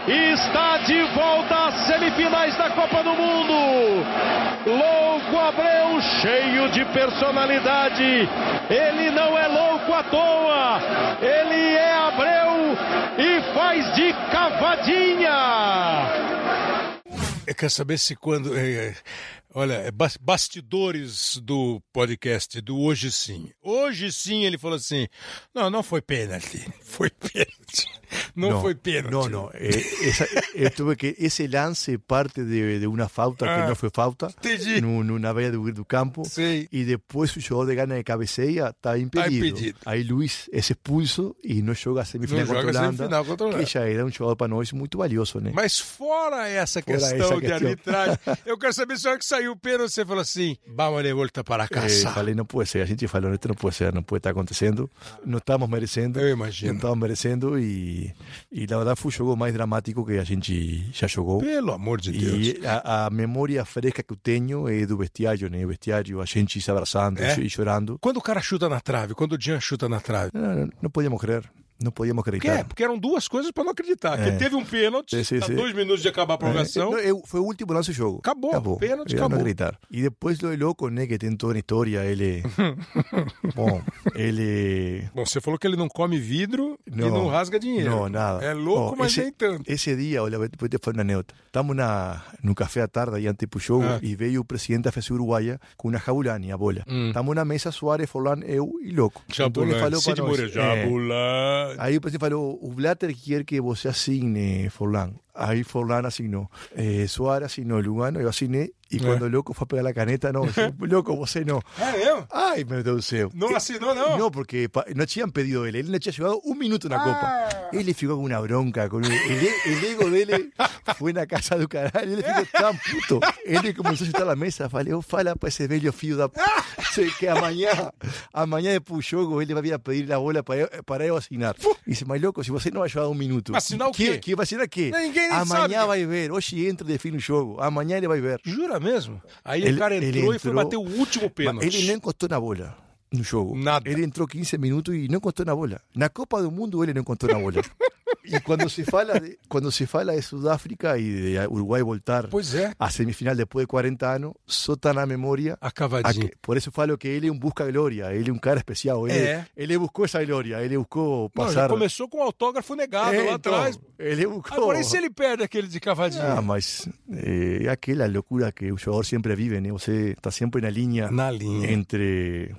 está de volta às semifinais da Copa do Mundo. Louco Abreu, cheio de personalidade. Ele não é louco à toa. Ele é Abreu e faz de cavadinha. Eu quero saber se quando. é, olha, é bas- bastidores do podcast, do Hoje Sim. Hoje sim ele falou assim: não, não foi pênalti. Foi pênalti. Não, foi pênalti. No, no. eh, esa- eh, tuve que ese lance parte de, de una falta Ah, que no fue falta, entendi. no, no, na beira do, do campo. Sei. Y después o jogador de gana de cabeceia está impedido. impedido. Aí Luis é expulso e não joga a semifinal contra Holanda, semifinal contra a Holanda. que já era um jogador para nós muito valioso, né? Mas fora essa Fora questão essa de questão. arbitragem, eu quero saber se que saiu o pênalti, você falou assim: vamos de volta para Eh, casa. falei, não pode ser. A gente falou, esto não pode ser, não pode estar acontecendo. Não estamos merecendo. Eu imagino. Não estamos merecendo e, e na verdade foi o jogo mais dramático que a gente já jogou. Pelo amor de Deus. E a, a memória fresca que eu tenho é do vestiário, né? O vestiário, a gente se abraçando É? e chorando. Quando o cara chuta na trave, quando o Jean chuta na trave. Não, não, não podíamos crer. Não podíamos Por quê? acreditar. Porque eram duas coisas para não acreditar. É. Que teve um pênalti, Sim, sim, tá dois minutos de acabar a prorrogação. É, não, eu- foi o último lance do jogo. Acabou, pênalti, Era não acabou. acreditar. E depois do louco, né, que tem toda a história, ele... Bom, ele... Bom, você falou que ele não come vidro e não rasga dinheiro. Não, nada. É louco, Ó, mas esse, nem tanto. Esse dia, olha, depois te falo uma anedota. Estamos na, no café à tarde, aí antes pro jogo, Ah. e veio o presidente da FEC Uruguaia com uma jabulani, a bola. Hum. Estamos na mesa, Soares, Forlan, eu e louco. Então ele Jabulani, falou Cid Moreira, é, Jabulani. Aí o presidente falou, o Blatter quer que você assine, Forlan. Aí Forlan assinou. Eh, Soares assinou, Lugano, eu assinei. E quando o louco foi pegar a caneta, não, disse, louco, você não. É mesmo? Ai, meu Deus do céu. Não assinou, não? No, porque pa- no tinham pedido ele. Ele não tinha jogado um minuto na Ah. Copa. Ele ficou com uma bronca. Com o, el, el ego dele foi na casa do caralho. Ele ficou tão puto. Ele começou a chutar a mesa. Falei, fala para esse velho filho da... Sei que amanhã, amanhã depois do jogo, ele vai vir a pedir a bola para eu, para eu assinar. E disse, mas louco, se você não vai jogar um minuto... Assinar o que, quê? Que vai assinar o quê? Ninguém nem amanhã sabe. vai ver. Hoje entra e define o jogo. Amanhã ele vai ver. Jura mesmo? Aí Ele- o cara ele entrou, e foi entrou, bater o último pênalti. Ele não encostou na bola no jogo. Nada. Ele entrou 15 minutos e não encostou na bola. Na Copa do Mundo ele não encostou na bola. e quando se fala de, quando se fala de Sudáfrica e de Uruguai voltar Pois é. a semifinal depois de 40 anos, só está na memória. A cavadinha. a- por isso falo que ele é um busca-glória, ele é um cara especial. Ele, É. ele buscou essa glória, ele buscou Não, passar. já começou com o autógrafo negado É, lá então, atrás. Ele buscou. Agora, e se ele perde aquele de cavadinha? Ah, mas é aquela loucura que o jogador sempre vive, né? Você está sempre na linha, Na linha. entre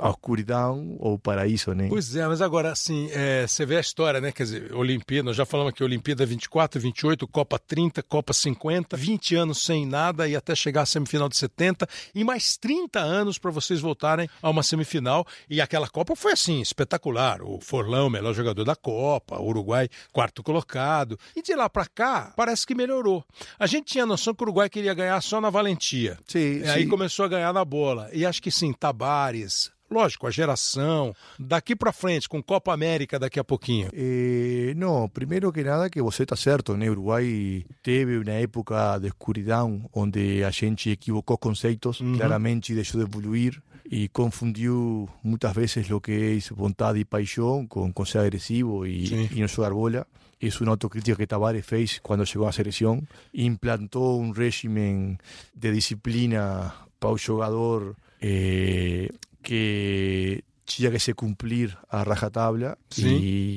a escuridão ou o paraíso, né? Pois é, mas agora, assim, é, você vê a história, né? Quer dizer, Olimpíada, nós já falamos aqui, Olimpíada 24, 28, Copa 30, Copa 50, 20 anos sem nada e até chegar à semifinal de 70 e mais 30 anos para vocês voltarem a uma semifinal. E aquela Copa foi, assim, espetacular. O Forlão, melhor jogador da Copa, o Uruguai, quarto colocado. E de lá para cá, parece que melhorou. A gente tinha a noção que o Uruguai queria ganhar só na valentia. Sim, E aí sim. começou a ganhar na bola. E acho que sim, Tabares, lógico, a geração, daqui para frente, com Copa América daqui a pouquinho. Eh, não, primeiro que nada que você está certo, né? Uruguai teve uma época de escuridão onde a gente equivocou conceitos, claramente deixou de evoluir e confundiu muitas vezes o que é vontade e paixão com, com ser agressivo e, Sim. e não jogar bola. É uma autocrítica que Tavares fez quando chegou à seleção. Implantou um regime de disciplina para o jogador eh, que tinha que se cumplir a rajatabla Sí.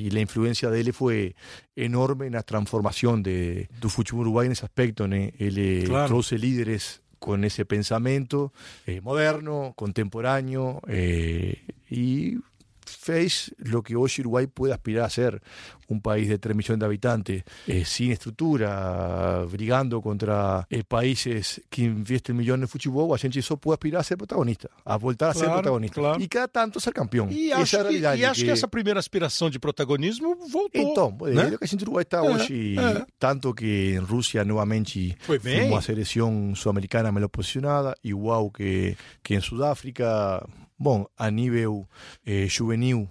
y, la influencia de él fue enorme en la transformación de, do futebol uruguayo en ese aspecto. ¿no? Él eh, Claro. trouxe líderes con ese pensamiento eh, moderno, contemporáneo eh, y fez lo que hoy Uruguay puede aspirar a ser, un país de 3 millones de habitantes, eh, sin estructura, brigando contra eh, países que invierten millones en fútbol, a gente só puede aspirar a ser protagonista, a voltar a ser Claro, protagonista. claro. E cada tanto ser campeão. E Essa acho, é a que, e acho que essa primeira aspiração de protagonismo voltou. Então, né? que a gente Uruguai está É, hoje, é. tanto que em Rússia novamente Foi bem. fomos a seleção sul-americana melhor posicionada, igual que, que em Sudáfrica. Bom, a nível eh, juvenil,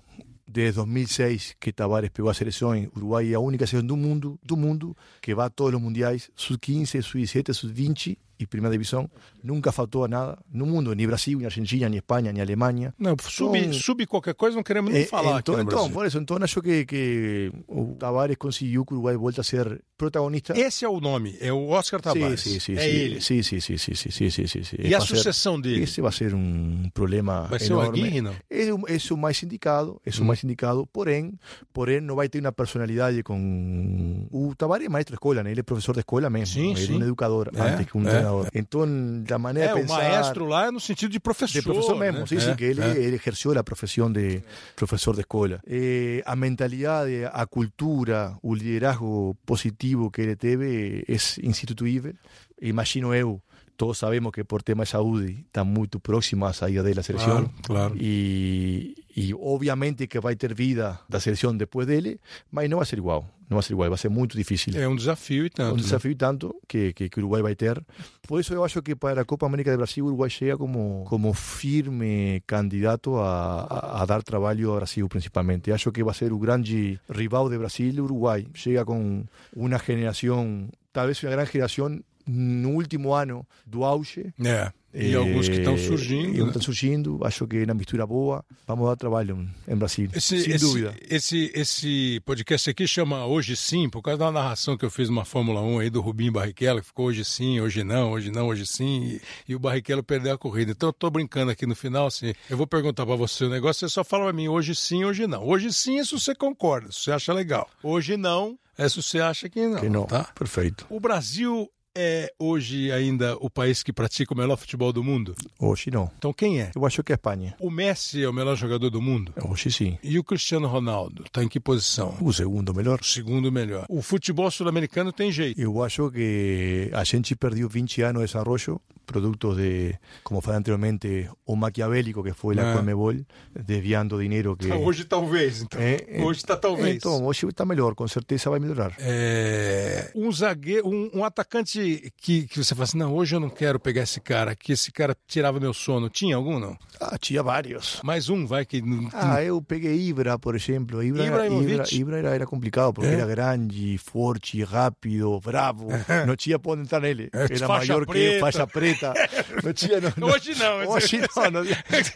desde 2006 que Tavares pegou a seleção, Uruguai é a única seleção do mundo, do mundo que vai a todos os mundiais, sub-15, sub-17, sub-20 e primeira divisão nunca faltou a nada no mundo, nem Brasil, nem Argentina, nem Espanha, nem Alemanha. Não, sub, então, sub qualquer coisa, não queremos nem é, falar então, aqui no Então, por isso, então acho que, que o Tavares conseguiu que o Uruguai volte a ser protagonista. Esse é o nome, é o Oscar Tavares. Sim, sim, sim, é ele. Sim, sim, sim, sim, sim, sim, sim, sim. E vai a sucessão ser, dele? Esse vai ser um problema Vai ser enorme. o Aguirre, não? É o mais indicado, é o hum. mais indicado, porém, porém não vai ter uma personalidade com... O uh, Tavares é maestro de escola, né? Ele é professor de escola mesmo. Sim. Ele é um educador é, antes que um é. Eh. treinador. Então, da maneira É, de o pensar... maestro lá é no sentido de professor. De professor mesmo, né? sim, É, sim, que ele, é. ele exerceu a profissão de professor de escola. Eh, a mentalidade, a cultura, o liderazgo positivo que ele teve é instituível. Imagino eu, todos sabemos que por tema de saúde está muy próximo a salir de la selección. Claro, claro. Y, y, obviamente que va a tener vida la selección después de él, pero no va a ser igual. No va a ser igual, va a ser muy difícil. Es un desafío y tanto. Un desafío y tanto que, que, que, Uruguay va a tener. Por eso yo creo que para la Copa América de Brasil Uruguay llega como, como firme candidato a, a, a dar trabajo a Brasil principalmente. Acho que va a ser un gran rival de Brasil, Uruguay. Llega con una generación tal vez una gran generación no último ano do auge. É. E alguns que estão Eh, surgindo. E né? estão surgindo. Acho que é uma mistura boa. Vamos dar trabalho em Brasil, Esse, sem esse, dúvida. Esse, esse podcast aqui chama Hoje Sim, por causa da narração que eu fiz numa Fórmula 1 aí do Rubinho Barrichello, que ficou hoje sim, hoje não, hoje não, hoje sim, e, e o Barrichello perdeu a corrida. Então eu tô brincando aqui no final, assim, eu vou perguntar para você o negócio, você só fala pra mim hoje sim, hoje não. Hoje sim é se você concorda, se você acha legal. Hoje não é se você acha que não. Que não. Tá? Perfeito. O Brasil é hoje ainda o país que pratica o melhor futebol do mundo? Hoje não. Então quem é? Eu acho que é a Espanha. O Messi é o melhor jogador do mundo? Hoje sim. E o Cristiano Ronaldo? Está em que posição? O segundo melhor. O segundo melhor. O futebol sul-americano tem jeito. Eu acho que a gente perdeu 20 anos de desenvolvimento, produto de, como falei anteriormente, o maquiavélico que foi Ah. a Conmebol, desviando dinheiro que... Hoje talvez, então. É, é. Hoje está talvez. Então, hoje está melhor, com certeza vai melhorar. É, um zagueiro, um, um atacante que, que você fala assim, não, hoje eu não quero pegar esse cara, que esse cara tirava meu sono. Tinha algum, não? Ah, tinha vários. Mais um, vai, que... Ah, eu peguei Ibra, por exemplo. Ibra, era. Ibra, Ibra era, era complicado, porque É. era grande, forte, rápido, bravo. Não tinha por onde entrar nele. É, Era maior que preta. eu, faixa preta. Não tinha... Não, Hoje não. Hoje não, não,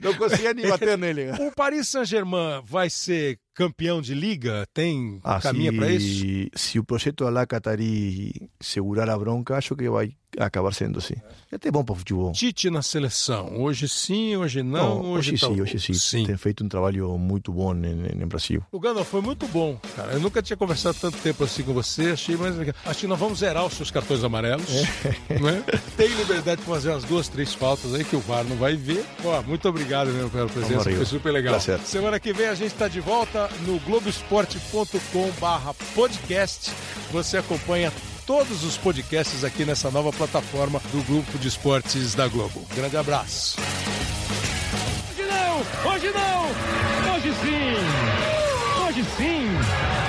não conseguia nem bater nele. O Paris Saint-Germain vai ser campeão de liga? Tem Ah, caminha para isso? Se o projeto Alá Qatari segurar a bronca, acho que vai acabar sendo assim. É até bom para o futebol. Tite na seleção. Hoje sim, hoje não, Não, hoje, hoje tal- sim, hoje sim. Tem feito um trabalho muito bom no Brasil. Lugano, foi muito bom, cara. Eu nunca tinha conversado tanto tempo assim com você. Achei mais legal. Acho que nós vamos zerar os seus cartões amarelos. Né? Tem liberdade de fazer umas duas, três faltas aí que o VAR não vai ver. Ó, muito obrigado mesmo pela presença. Foi super legal. Tá. Semana que vem a gente está de volta no globesport.com barra podcast. Você acompanha todos os podcasts aqui nessa nova plataforma do Grupo de Esportes da Globo. Grande abraço. Hoje não! Hoje não! Hoje sim! Hoje sim!